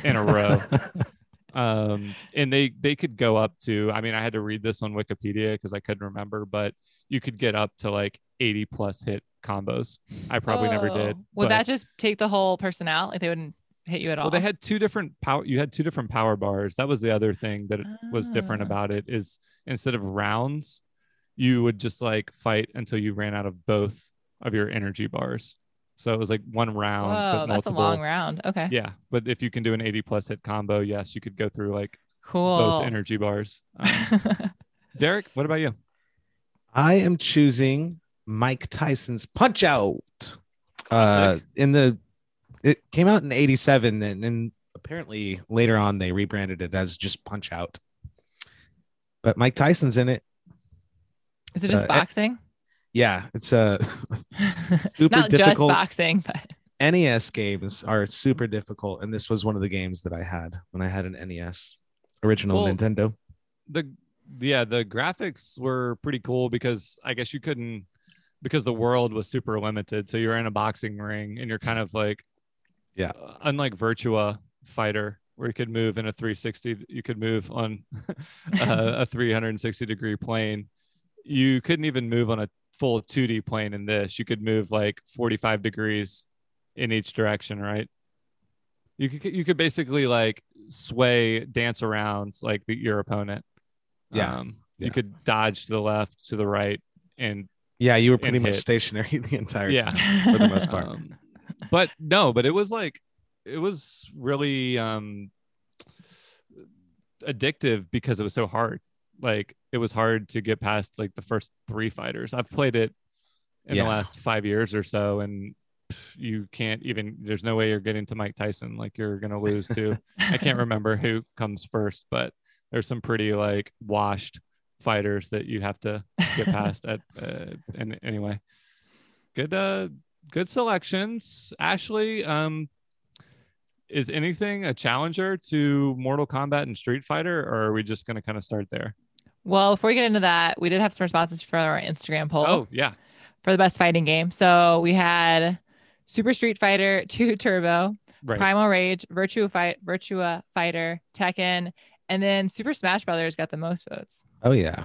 in a <laughs> row <laughs> um and they they could go up to i mean i had to read this on wikipedia because i couldn't remember but you could get up to like 80 plus hit combos i probably never did Oh. Would but- that just take the whole person out? Like they wouldn't hit you at all? well they had two different power you had two different power bars that was the other thing that was different Ah. about it is instead of rounds you would just like fight until you ran out of both of your energy bars so it was like one round Whoa, but that's a long round. Okay. yeah but if you can do an 80 plus hit combo yes you could go through like Cool. both energy bars <laughs> Um, Derek, what about you? I am choosing Mike Tyson's Punch Out. Uh, in the it came out in '87, and, and apparently later on they rebranded it as just Punch Out. But Mike Tyson's in it. Is it just uh, boxing? Yeah, it's a <laughs> super Not just boxing, but NES games are super difficult, and this was one of the games that I had when I had an NES, original Well, Nintendo. The yeah, the graphics were pretty cool because I guess you couldn't because the world was super limited. So you're in a boxing ring and you're kind of like, Yeah. uh, unlike Virtua Fighter, where you could move in a 360, you could move on uh, <laughs> a 360 degree plane. You couldn't even move on a full 2D plane in this. You could move like 45 degrees in each direction, right? You could you could basically like sway, dance around like the, your opponent. Yeah. Um, Yeah. You could dodge to the left, to the right, and Yeah, you were pretty much hit. stationary <laughs> the entire yeah. time for the most part. Um, but no, but it was like it was really um addictive because it was so hard. Like it was hard to get past like the first three fighters. I've played it in Yeah. the last five years or so, and you can't even. There's no way you're getting to Mike Tyson. Like you're gonna lose to. I can't <laughs> remember who comes first, but there's some pretty like washed fighters that you have to get <laughs> past at uh, and anyway good uh good selections ashley um is anything a challenger to mortal kombat and street fighter or are we just going to kind of start there Well, before we get into that, we did have some responses for our Instagram poll oh yeah for the best fighting game. So we had Super Street Fighter <laughs> 2 Turbo, right Primal Rage, Virtua Fight, Virtua Fighter, Tekken, and then Super Smash Brothers got the most votes. Oh yeah.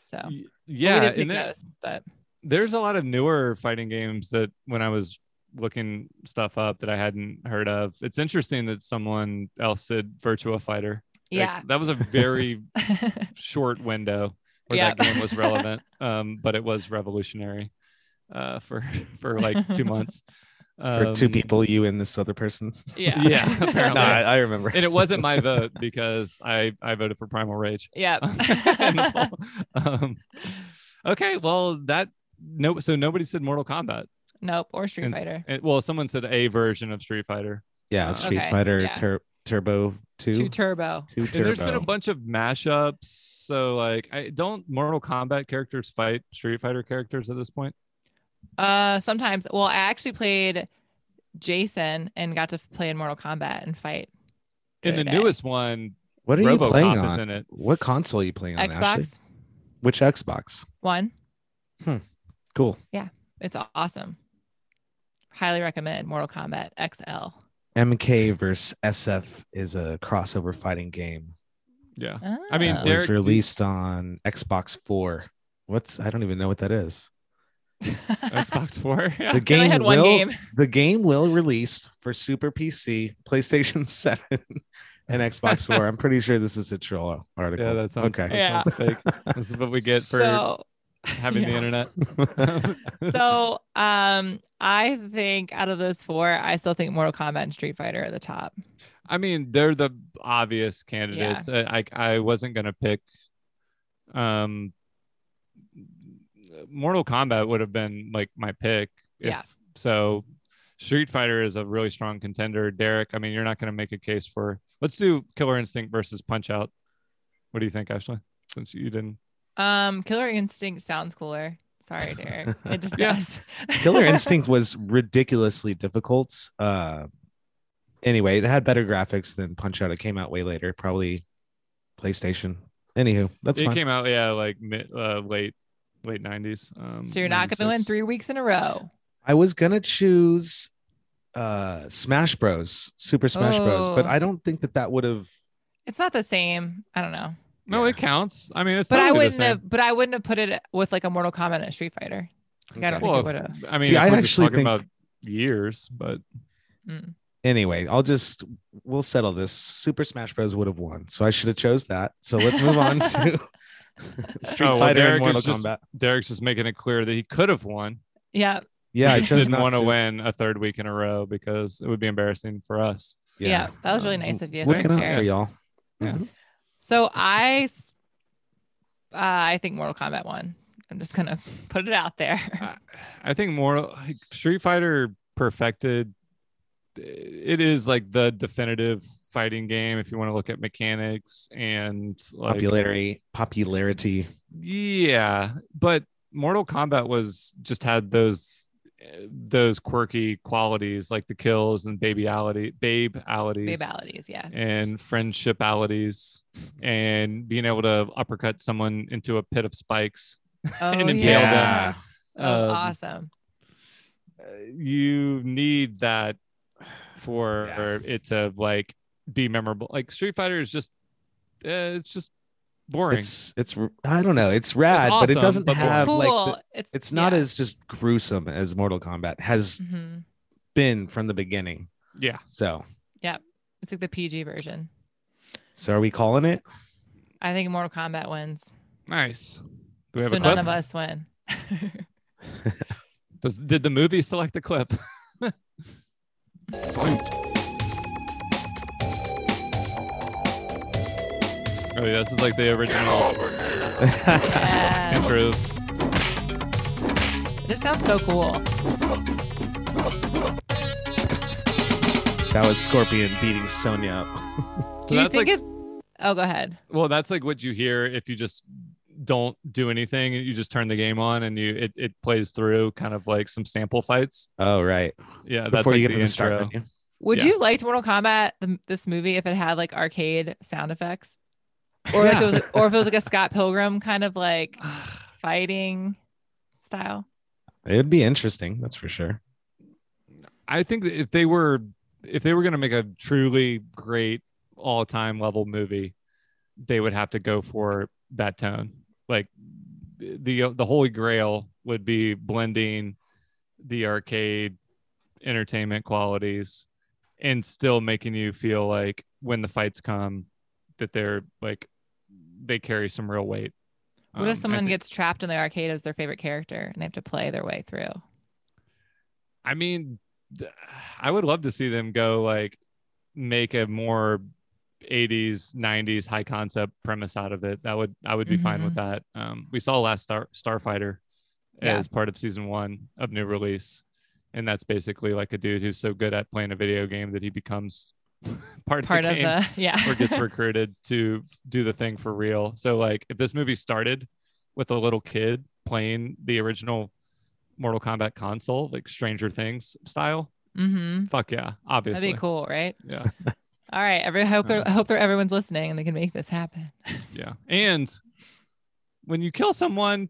So yeah didn't and there- those, but there's a lot of newer fighting games that when i was looking stuff up that i hadn't heard of it's interesting that someone else said virtua fighter Like, yeah. that was a very <laughs> short window where Yeah. that game was relevant, um, but it was revolutionary uh, for for like two months. For two Um, people, you and this other person. <laughs> yeah. <laughs> Yeah, no. I, I remember. and it wasn't my vote because I I voted for Primal Rage. Yeah. in the poll. um, okay, well that no, so nobody said Mortal Kombat. nope. Or Street And- Fighter. and- well, someone said a version of Street Fighter. yeah, Street Okay, Fighter yeah. Tur- Turbo Two. Two Turbo. Two And there's been a bunch of mashups. So like, I don't Mortal Kombat characters fight Street Fighter characters at this point. Uh, sometimes. Well, I actually played Jason and got to play in Mortal Kombat and fight. In the day. newest one, What are you playing on? in it. What console are you playing on? Ashley? Xbox Which Xbox? One. Hmm. Cool. Yeah, it's awesome. Highly recommend Mortal Kombat XL. MK versus SF is a crossover fighting game. Yeah. I mean. It was released on Xbox Four. What's I don't even know what that is. <laughs> Xbox Four. <laughs> Yeah. The game had one will game. the game will release for Super PC, PlayStation <laughs> Seven, and Xbox Four. I'm pretty sure this is a troll article. yeah, that sounds, okay. that Yeah. sounds fake. This is what we get for So, having the internet. so um I think out of those four, I still think Mortal Kombat and Street Fighter are the top. I mean, they're the obvious candidates. I, I I wasn't gonna pick. Um, Mortal Kombat would have been like my pick. if- Yeah. So, Street Fighter is a really strong contender. Derek, I mean, you're not gonna make a case for. Let's do Killer Instinct versus Punch Out. What do you think, Ashley? Since you didn't. Um, Killer Instinct sounds cooler. Sorry, Derek. <laughs> It just Yeah. does. <laughs> Killer Instinct <laughs> was ridiculously difficult. Uh, anyway, it had better graphics than Punch Out. It came out way later, probably PlayStation. Anywho, that's it fine. came out, yeah, like mid, uh, late, late '90s. Um, So you're not going to win three weeks in a row. I was gonna choose uh Smash Bros, Super Smash Bros, but Oh. I don't think that that would have. It's not the same. I don't know. No, Yeah. it counts. I mean, it's. But I totally the wouldn't have. But I wouldn't have put it with like a Mortal Kombat and a Street Fighter. Like, I don't Well, think it if- would have. I mean, See, I we're actually talking think- about years, but Mm. Anyway, I'll just we'll settle this. Super Smash Bros would have won, so I should have chose that. So let's move on to <laughs> <laughs> Street Oh, well, Fighter Derek and Mortal is just- Kombat. Derek's just making it clear that he could have won. Yeah. Yeah, I <laughs> chose didn't not want to to. win a third week in a row because it would be embarrassing for us. Yeah. That was really Um, nice of you. Looking out for y'all. Yeah. Mhm. So I, s- uh, I think Mortal Kombat won. I'm just gonna <laughs> put it out there. I, I think more like Street Fighter perfected. It is like the definitive fighting game if you want to look at mechanics and like Popularity, popularity. Yeah, but Mortal Kombat was just had those those quirky qualities like the kills and babyality, babe-alities, Babalities, yeah. and friendshipalities, and being able to uppercut someone into a pit of spikes <laughs> Oh and impale yeah. them. Oh, Um, awesome. you need that for Yeah. it to like be memorable. Like Street Fighter is just uh, it's just boring. It's it's I don't know. It's rad, but it doesn't but have cool. like the, it's it's not yeah. as just gruesome as Mortal Kombat has Mhm. been from the beginning. yeah. So Yeah, It's like the PG version. so are we calling it? I think Mortal Kombat wins. Nice. Do we have So a none of us win. <laughs> <laughs> Does, did the movie select a clip? <laughs> Oh yeah, this is like the original yeah. intro. This sounds so cool. That was Scorpion beating Sonya up. <laughs> Do you think like- it? Oh, go ahead. Well, that's like what you hear if you just don't do anything. You just turn the game on and you it, it plays through kind of like some sample fights. Oh right. Yeah, that's Before like you get the to the start menu. Would Yeah. you like Mortal Kombat the, this movie if it had like arcade sound effects, or like it was, or if it was like a <laughs> Scott Pilgrim kind of like <sighs> fighting style? It would be interesting, that's for sure. I think that if they were if they were going to make a truly great all-time level movie, they would have to go for that tone. Like the the holy grail would be blending the arcade entertainment qualities and still making you feel like when the fights come that they're like they carry some real weight. What Um, if someone thi- gets trapped in the arcade as their favorite character and they have to play their way through? I mean, th- I would love to see them go like make a more 80s, 90s high concept premise out of it. That would I would be fine with that. Um, we saw last Star Starfighter Yeah. as part of season one of new release, and that's basically like a dude who's so good at playing a video game that he becomes part, <laughs> Part of of the game the yeah. or gets <laughs> recruited to do the thing for real. So like if this movie started with a little kid playing the original Mortal Kombat console, like Stranger Things style, mm-hmm. fuck yeah, obviously. That'd be cool, right? Yeah, <laughs> All right. Every I hope Uh. I hope everyone's listening and they can make this happen. yeah. And when you kill someone,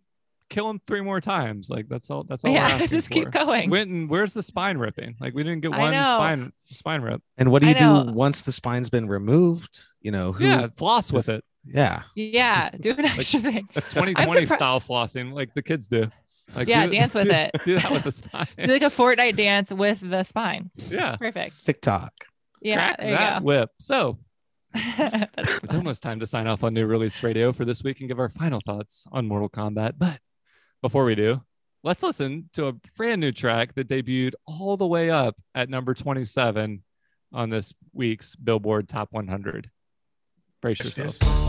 kill him three more times. Like that's all. That's all. we're yeah, <laughs> asking just keep for. going. Winton, where's the spine ripping? Like we didn't get I one know. spine spine rip. And what do you do once the spine's been removed? You know, who yeah, floss with it. yeah. yeah, <laughs> do an extra thing. 2020 surpri- style flossing, like the kids do. Like Yeah, do- dance with do- it. <laughs> Do that with the spine. Do like a Fortnite dance with the spine. yeah. Perfect. TikTok. Yeah, Crack there that you whip. So it's almost time to sign off on new release radio for this week and give our final thoughts on Mortal Kombat. But before we do, let's listen to a brand new track that debuted all the way up at number 27 on this week's Billboard Top 100. Brace yourself.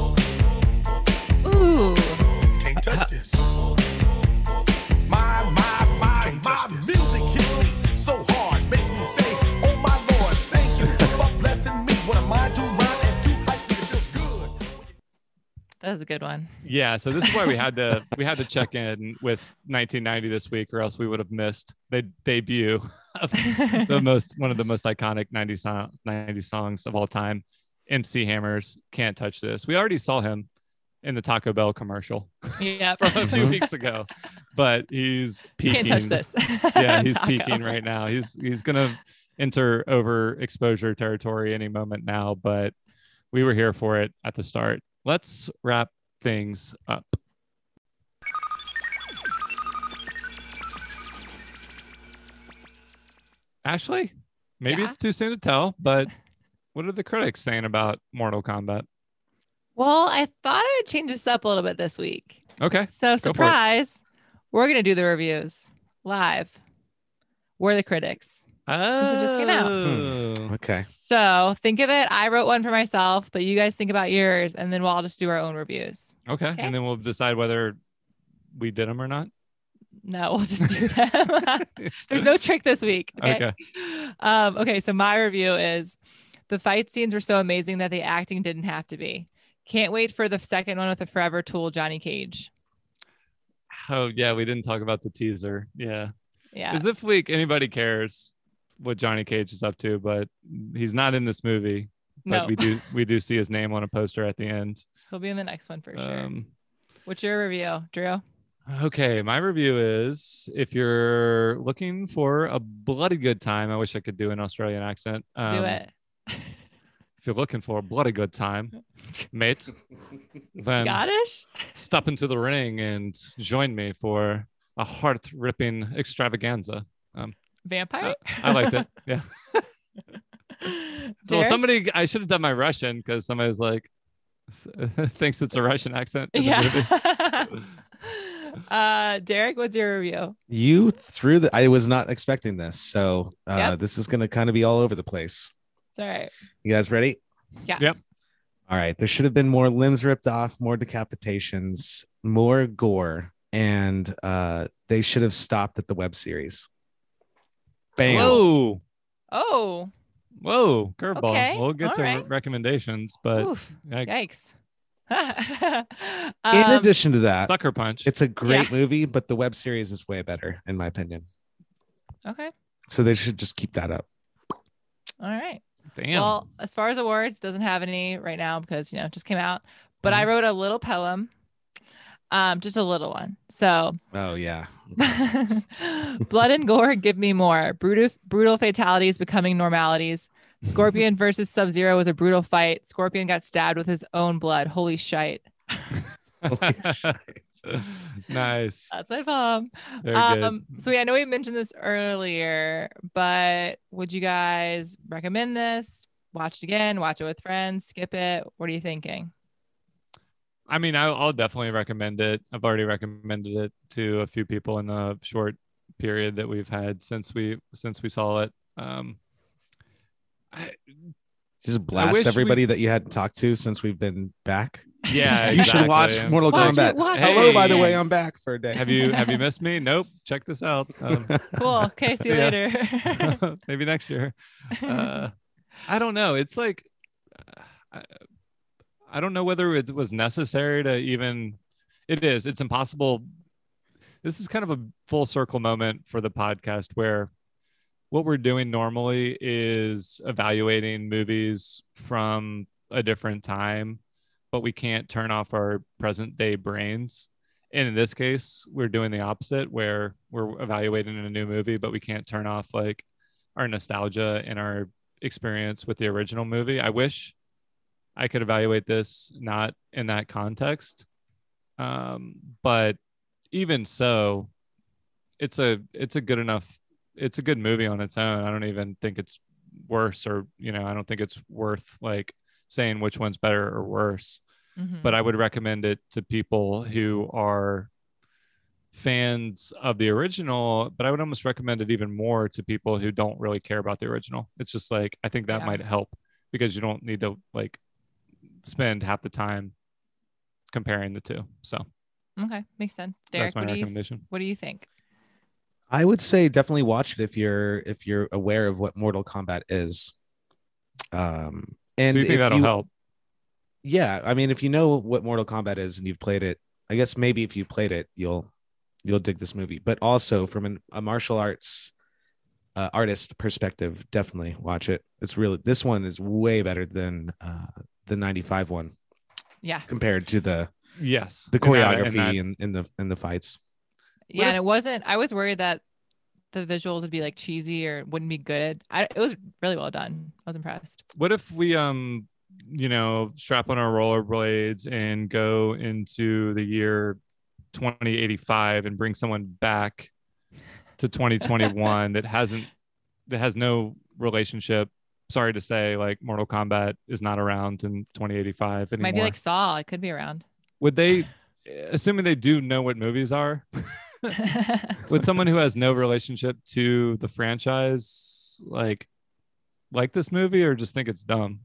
That was a good one. Yeah, so this is why we had to <laughs> we had to check in with 1990 this week, or else we would have missed the debut of the <laughs> most one of the most iconic 90 song, 90 songs of all time. MC Hammers can't touch this. We already saw him in the Taco Bell commercial yeah. <laughs> from a few mm-hmm. weeks ago, but he's peaking. Can't touch this. Yeah, he's Taco. peaking right now. He's he's gonna enter overexposure territory any moment now, but we were here for it at the start. Let's wrap things up. Ashley, maybe Yeah? it's too soon to tell, but <laughs> what are the critics saying about Mortal Kombat? Well, I thought I would change this up a little bit this week. Okay, So surprise, we're gonna do the reviews live. We're the critics. It just came out. Oh. Okay. So think of it. I wrote one for myself, but you guys think about yours, and then we'll all just do our own reviews. Okay. Okay. And then we'll decide whether we did them or not. No, we'll just do them. <laughs> There's no trick this week. Okay. Okay. Um, okay. So my review is the fight scenes were so amazing that the acting didn't have to be. Can't wait for the second one with the forever tool Johnny Cage. Oh yeah, we didn't talk about the teaser. Yeah. Yeah. As if like anybody cares what Johnny Cage is up to, but he's not in this movie. But No. we do we do see his name on a poster at the end. He'll be in the next one for sure. Um What's your review, Drew? Okay, my review is if you're looking for a bloody good time, I wish I could do an Australian accent. Do um, it. If you're looking for a bloody good time, mate, <laughs> then Scottish? step into the ring and join me for a heart ripping extravaganza. Vampire? I liked it. Yeah. <laughs> Well, somebody, I should have done my Russian because somebody was like, <laughs> thinks it's a Russian accent. in the movie. Yeah. <laughs> uh, Derek, what's your review? You threw the. I was not expecting this, so uh, Yep. this is going to kind of be all over the place. It's all right. You guys ready? Yeah. Yep. All right. There should have been more limbs ripped off, more decapitations, more gore, and uh, they should have stopped at the web series. Bam. Whoa. Oh, Whoa. Curveball. Okay, We'll get all to re- right. recommendations, but oof. yikes. Yikes. <laughs> In Um, addition to that, Sucker punch. it's a great Yeah. movie, but the web series is way better, in my opinion. okay. So they should just keep that up. All right. Damn. Well, as far as awards, doesn't have any right now because you know it just came out. But Mm-hmm. I wrote a little poem, um, just a little one. So Oh yeah. <laughs> blood and gore, <laughs> give me more. Brutal, brutal fatalities becoming normalities. Scorpion <laughs> versus Sub Zero was a brutal fight. Scorpion got stabbed with his own blood. Holy shite. Holy shite. nice. That's my. Very Um, good. so yeah, I know we mentioned this earlier, but would you guys recommend this? Watch it again, watch it with friends, skip it. What are you thinking? I mean, I'll, I'll definitely recommend it. I've already recommended it to a few people in the short period that we've had since we since we saw it. Um, I, Just wish blast we- everybody that you hadn't talked to since we've been back. yeah, <laughs> you should watch. Mortal Watch Kombat. it, watch Hello, it. by the way, I'm back for a day. Have you have you <laughs> missed me? Nope. Check this out. Um, <laughs> Cool. Okay, see you Yeah. later. maybe next year. Uh, I don't know. It's like uh, I, don't know whether it was necessary to even. It is. It's impossible. This is kind of a full circle moment for the podcast where what we're doing normally is evaluating movies from a different time, but we can't turn off our present day brains. And in this case, we're doing the opposite where we're evaluating a new movie, but we can't turn off like our nostalgia and our experience with the original movie. I wish I could evaluate this not in that context. Um, but even so, it's a it's a good enough it's a good movie on its own. I don't even think it's worse or you know, I don't think it's worth like saying which one's better or worse. Mhm. But I would recommend it to people who are fans of the original, but I would almost recommend it even more to people who don't really care about the original. It's just like I think that Yeah. might help because you don't need to like spend half the time comparing the two. So okay, makes sense. Derek, that's my what do you recommendation. what do you think? I would say definitely watch it if you're if you're aware of what Mortal Kombat is. Um, and so you think if that'll you- help? Yeah, I mean, if you know what Mortal Kombat is and you've played it, I guess maybe if you played it, you'll you'll dig this movie. But also from an, a martial arts uh, artist perspective, definitely watch it. It's really this one is way better than uh, the '95 one Yeah. compared to the Yes. the And that- and choreography that- and in the in the fights. Yeah, and it wasn't I was worried that the visuals would be like cheesy or wouldn't be good. I it was really well done. I was impressed. what if we um you know strap on our rollerblades and go into the year 2085 and bring someone back to 2021 <laughs> that hasn't that has no relationship sorry to say like mortal kombat is not around in 2085 It anymore might be like Saw. It could be around. would they <sighs> assuming they do know what movies are <laughs> would someone who has no relationship to the franchise like like this movie or just think it's dumb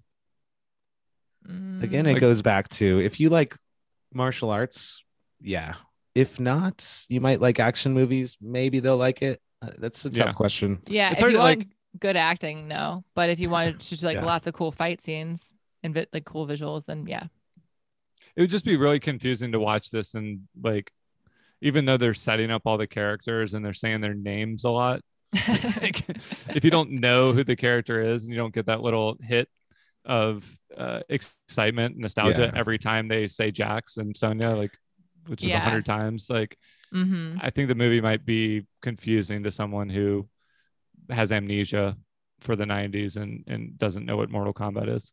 Again, Mm, it Like- goes back to if you like martial arts, yeah. If not, you might like action movies. Maybe they'll like it. Uh, That's a tough Yeah. question. yeah, It's if hard you to, like- good acting, no. But if you wanted to do like <laughs> Yeah. lots of cool fight scenes and vi- like cool visuals, then yeah. it would just be really confusing to watch this and like even though they're setting up all the characters and they're saying their names a lot <laughs> like, if you don't know who the character is and you don't get that little hit of uh, excitement nostalgia Yeah. every time they say jax and sonya like which is a Yeah. hundred times like hmm I think the movie might be confusing to someone who has amnesia for the 90s and and doesn't know what Mortal Kombat is.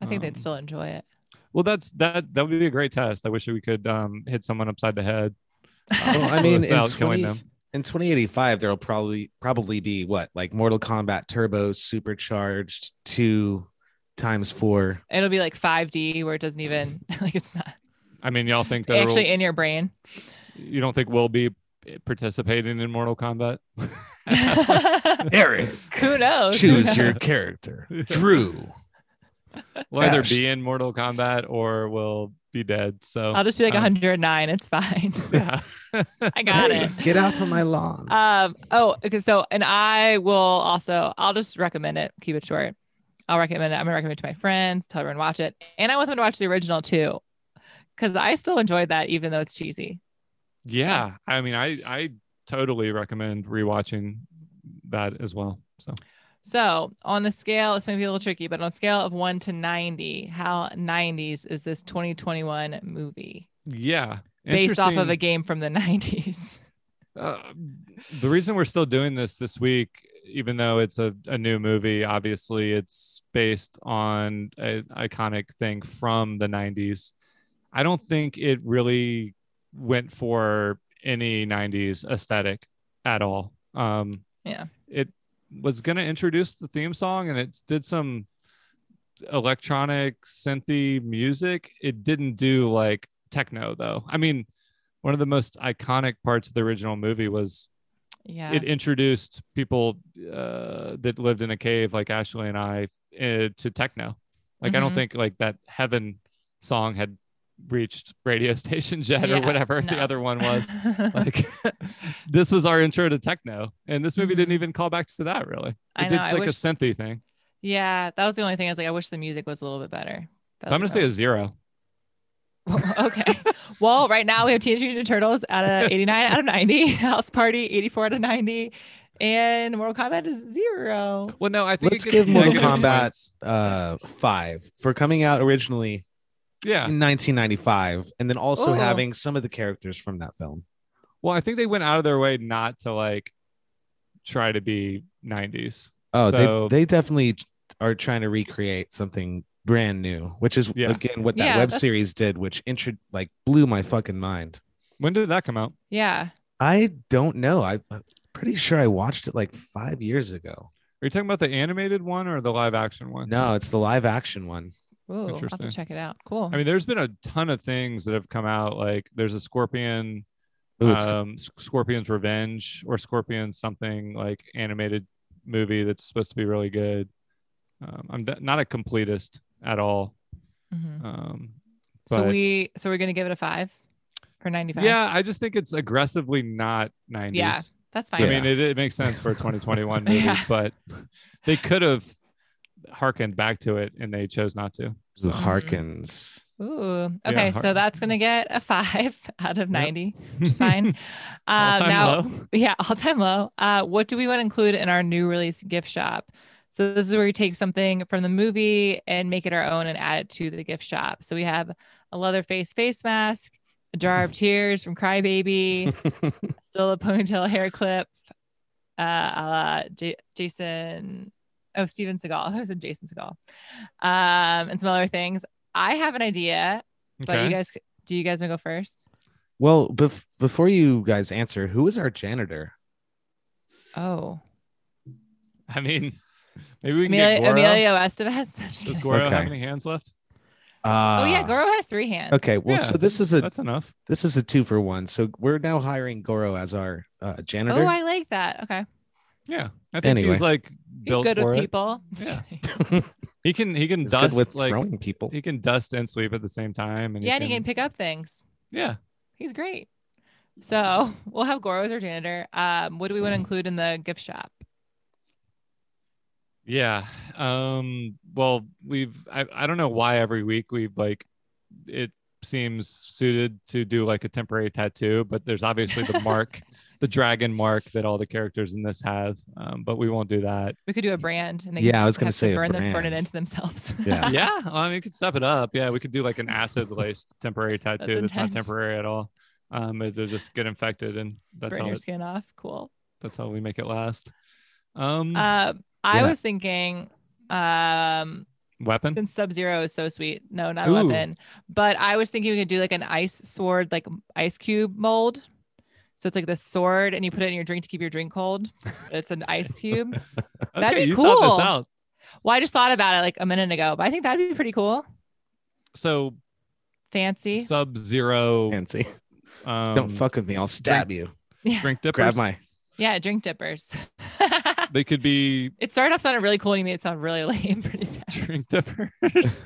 I think they'd Um, still enjoy it. Well, that's that that would be a great test. I wish we could um, hit someone upside the head. <laughs> Well, I mean, in, without killing them. in 2085, there'll probably probably be what like Mortal Kombat Turbo supercharged two times four. It'll be like 5D where it doesn't even <laughs> like it's not I mean, y'all think that actually in your brain. you don't think we'll be participating in Mortal Kombat? <laughs> <laughs> Eric, Who knows? Who choose <laughs> your character, Drew. We'll either be in Mortal Kombat or we'll be dead. So I'll just be like um, 109. It's fine. Yeah. I got Hey, it. Get off of my lawn. Um. Oh, okay. So, and I will also. I'll just recommend it. Keep it short. I'll recommend it. I'm gonna recommend it to my friends. Tell everyone to watch it, and I want them to watch the original too, because I still enjoyed that, even though it's cheesy. Yeah. I mean, I I totally recommend rewatching that as well. So So, on a scale, this may be a little tricky, but on a scale of one to 90, how 90s is this 2021 movie yeah, based off of a game from the <laughs> 90s? uh, the reason we're still doing this this week, even though it's a, a new movie, obviously it's based on an iconic thing from the 90s. I don't think it really went for any 90s aesthetic at all. Um, Yeah. It was going to introduce the theme song and it did some electronic synthy music. It didn't do like techno though. I mean, one of the most iconic parts of the original movie was Yeah. it introduced people uh, that lived in a cave like Ashley and I uh, to techno. Like I don't Mhm. think like that Heaven song had reached radio <laughs> station jet Yeah, or whatever the other one was. <laughs> like <laughs> this was our intro to techno, and this movie didn't Mhm. even call back to that really. It I did know, I like wish- a synthy thing. yeah. That was the only thing. I was like, I wish the music was a little bit better. That So I'm gonna was say a zero. okay. well, right now we have Teenage Mutant Turtles at of 89 out of 90, House Party 84 out of 90, and Mortal Kombat is zero. Well, no, I think Let's give Mortal Kombat uh five for coming out originally Yeah. in 1995, and then also Oh. having some of the characters from that film. Well, I think they went out of their way not to like try to be 90s. Oh, So- they they definitely are trying to recreate something brand new, which is Yeah. again what that Yeah, web series did, which intro like blew my fucking mind. When did that come out? Yeah. I don't know. I, I'm pretty sure I watched it like five years ago. Are you talking about the animated one or the live action one? No, it's the live action one. Ooh, I'll have to check it out. Cool. I mean, there's been a ton of things that have come out. Like there's a Scorpion, Ooh, um, S- Scorpion's Revenge or Scorpion something like animated movie that's supposed to be really good. Um, I'm d- not a completist at all. Mhm. Um, so we so we're gonna give it a five for 95. yeah, I just think it's aggressively not 90s. Yeah, that's fine. I mean, it, it makes sense for a 2021 <laughs> movie, Yeah. but they could have harkened back to it and they chose not to. the Mhm. Ooh. Okay, har- so that's gonna get a five <laughs> out of 90, <laughs> which is fine. Um, All-time now, low. yeah, <laughs> all time low. Uh, what do we want to include in our new release gift shop? So this is where we take something from the movie and make it our own and add it to the gift shop. So we have a Leatherface face mask, a jar of tears from Crybaby, still a ponytail hair clip, uh, a la J- Jason, oh Steven Seagal. I thought it Jason Seagal, um, and some other things. I have an idea, but you guys, do you guys want to go first? Well, bef- before you guys answer, who is our janitor? Oh, I mean, maybe we can Amelia, get Goro. Emilio Estevez. <laughs> Does kidding. Goro have any hands left? Uh, oh yeah, Goro has three hands. Okay, well, so this is a That's enough. this is a two for one. So we're now hiring Goro as our uh, janitor. Oh, I like that. Okay, Yeah, I think Anyway. he's like he's built good for with it. people. Yeah. <laughs> He can he can He's dust good with like throwing people. he can dust and sweep at the same time. And yeah, and he can pick up things. yeah. He's great. So <laughs> we'll have Goro as our janitor. Um, what do we want to include in the gift shop? Yeah. Um, well, we've I, I don't know why every week we've like it seems suited to do like a temporary tattoo, but there's obviously the <laughs> mark, the dragon mark that all the characters in this have. Um, but we won't do that. We could do a brand, and they Yeah, I was gonna have to say burn them, burn it brand. into themselves. <laughs> Yeah. yeah. Well, I mean, we could step it up. Yeah, we could do like an acid laced <laughs> temporary tattoo that's, not temporary at all. Um, it'll just get infected, and that's Burn how your it, skin off. Cool. that's how we make it last. Um, Uh, I Yeah. was thinking, um, weapon. since Sub Zero is so sweet. No, not Ooh. a weapon. But I was thinking we could do like an ice sword, like ice cube mold. So it's like the sword, and you put it in your drink to keep your drink cold. It's an ice <laughs> cube. that'd okay, be you thought cool. this out. Well, I just thought about it like a minute ago, but I think that'd be pretty cool. So Fancy. Sub Zero. Fancy. Um, Don't fuck with me. I'll stab you. Yeah. Drink dippers. Grab my. Yeah, drink dippers. They could be <laughs> it started off sounding really cool, and you made it sound really <laughs> lame pretty fast. drink dippers.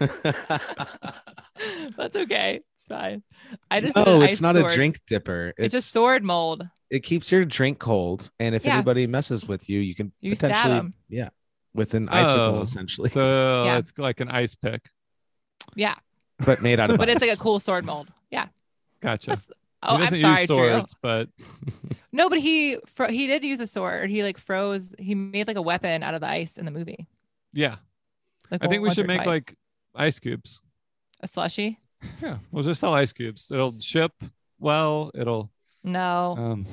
That's okay. It's fine. I just no, it's not sword. a drink dipper. It's, a sword mold. It keeps your drink cold, and if Yeah. anybody messes with you, you can You stab potentially, 'em. yeah, with an oh, icicle Oh, essentially, So <laughs> Yeah. it's like an ice pick. Yeah, but made out of. but it's like a cool sword mold. Yeah. Gotcha. That's, oh, he oh, I'm doesn't sorry, use Drew. but <laughs> No, but he fro- he did use a sword. He like froze. He made like a weapon out of the ice in the movie. yeah, Like I think we should make twice. like ice cubes. a slushy. Yeah, we'll just sell ice cubes. It'll ship well. It'll. No, Um,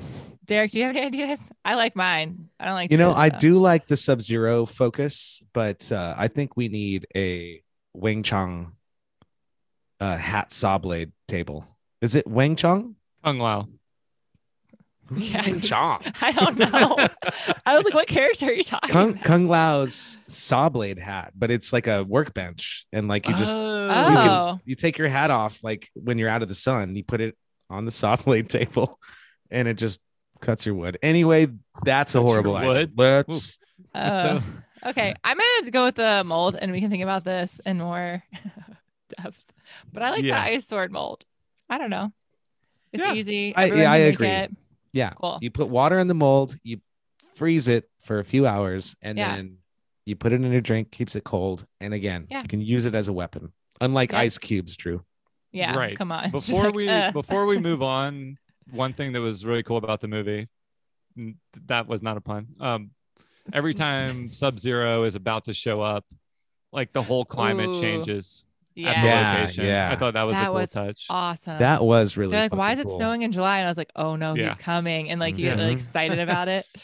Derek, do you have any ideas? I like mine. I don't like. You know, I though. do like the Sub Zero focus, but uh, I think we need a Wing Chong uh, hat saw blade table. Is it Wang Chong? Kung Lao. Who's Yeah. Wang Chong? <laughs> I don't know. I was like, what character are you talking Kung, about? Kung Lao's saw blade hat, but it's like a workbench, and like you just you, Oh. can, you take your hat off like when you're out of the sun, you put it on the saw <laughs> blade table, and it just cuts your wood. Anyway, that's a Cuts your horrible idea. wood? Let's Oh, So- okay. I'm gonna go with the mold, and we can think about this in more <laughs> depth. But I like Yeah. the ice sword mold. I don't know. It's Yeah. easy. I- yeah, I agree. it. Yeah. Cool. You put water in the mold, you freeze it for a few hours, and Yeah. then you put it in your drink, keeps it cold, and again, Yeah. you can use it as a weapon. Unlike Yeah. ice cubes, Drew. Yeah. right. Come on. Before <laughs> like, we uh. before we <laughs> move on, one thing that was really cool about the movie, that was not a pun. Um, every time <laughs> Sub Zero is about to show up, like the whole climate Ooh. changes at the yeah. Yeah, location. yeah. I thought that was a That cool was touch. Awesome. That was really They're like, why is it cool. snowing in July? And I was like, oh no, Yeah. he's coming. And like, you get really excited about it. <laughs>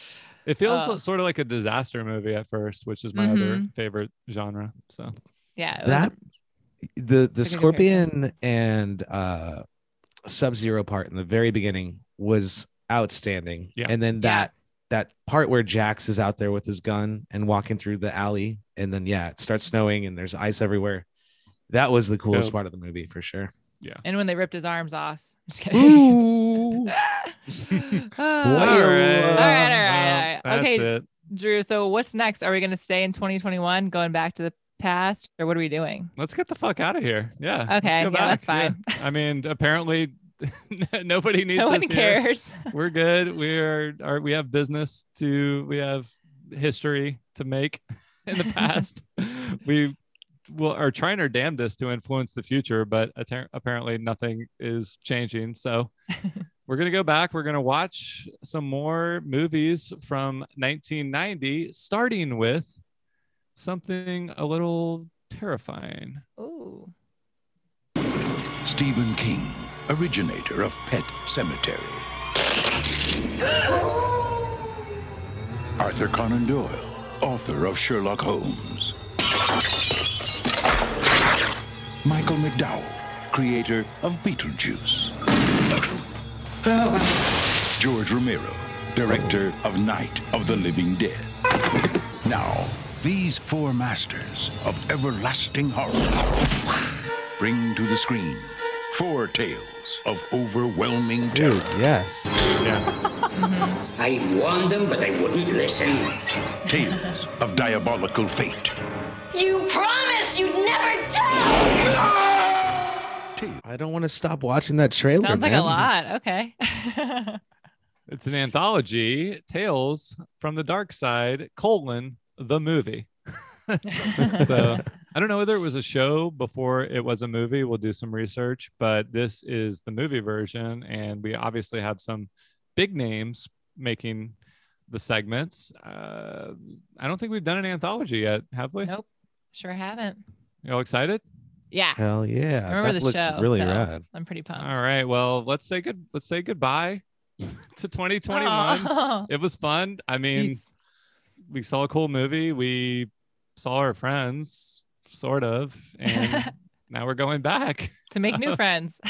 It feels Oh. sort of like a disaster movie at first, which is my other Mhm. favorite genre. So Yeah. That the the It's comparison. scorpion and uh sub zero part in the very beginning was outstanding Yeah. and then Yeah. that that part where jax is out there with his gun and walking through the alley and then yeah it starts snowing and there's ice everywhere that was the coolest Dope. part of the movie for sure yeah. and when they ripped his arms off. Just kidding. Ooh. <laughs> <laughs> Spoiler. All right, all right, Well, all right. Okay, it. Drew. So what's next? Are we going to stay in 2021, going back to the past, or what are we doing? Let's get the fuck out of here. Yeah. Okay, go yeah, that's back. fine. I mean, apparently <laughs> nobody needs no one us here. cares. We're good. We are, are we have business to we have history to make in the past. we will are trying our damnedest to influence the future, but atta- apparently nothing is changing. So <laughs> we're gonna go back. We're gonna watch some more movies from 1990, starting with something a little terrifying. Ooh. Stephen King, originator of Pet Sematary. <gasps> Arthur Conan Doyle, author of Sherlock Holmes. Michael McDowell, creator of Beetlejuice. George Romero, director of Night of the Living Dead. Now, these four masters of everlasting horror bring to the screen four tales of overwhelming dude terror. yes I warned them, but they wouldn't listen. Tales of diabolical fate. You promised i don't want to stop watching that trailer Sounds like a lot. Okay. <laughs> It's an anthology, Tales from the Darkside, colon, the movie. <laughs> so I don't know whether it was a show before it was a movie. We'll do some research, but this is the movie version. And we obviously have some big names making the segments. Uh, I don't think we've done an anthology yet, have we? nope. Sure haven't. You all excited? Yeah. Hell yeah. I remember that the looks show. really so rad. I'm pretty pumped. All right. Well, let's say good. Let's say goodbye <laughs> to 2021. Aw. It was fun. I mean, Peace. we saw a cool movie. We saw our friends, sort of, and <laughs> now we're going back. to make new <laughs> friends.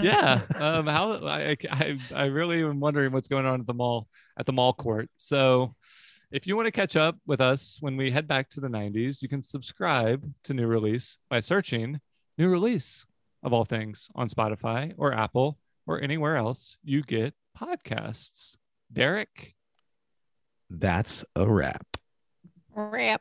yeah. Um, how I, I I really am wondering what's going on at the mall at the mall court. So if you want to catch up with us when we head back to the 90s, you can subscribe to New Release by searching New Release of all things on Spotify or Apple or anywhere else you get podcasts. Derek, That's a wrap. Rip.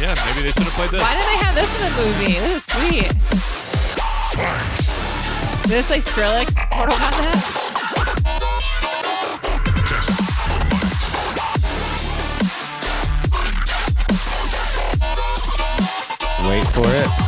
yeah, maybe they should have played this. Why did they have this in the movie? This is sweet. Is this like Skrillex Mortal Kombat? Wait for it.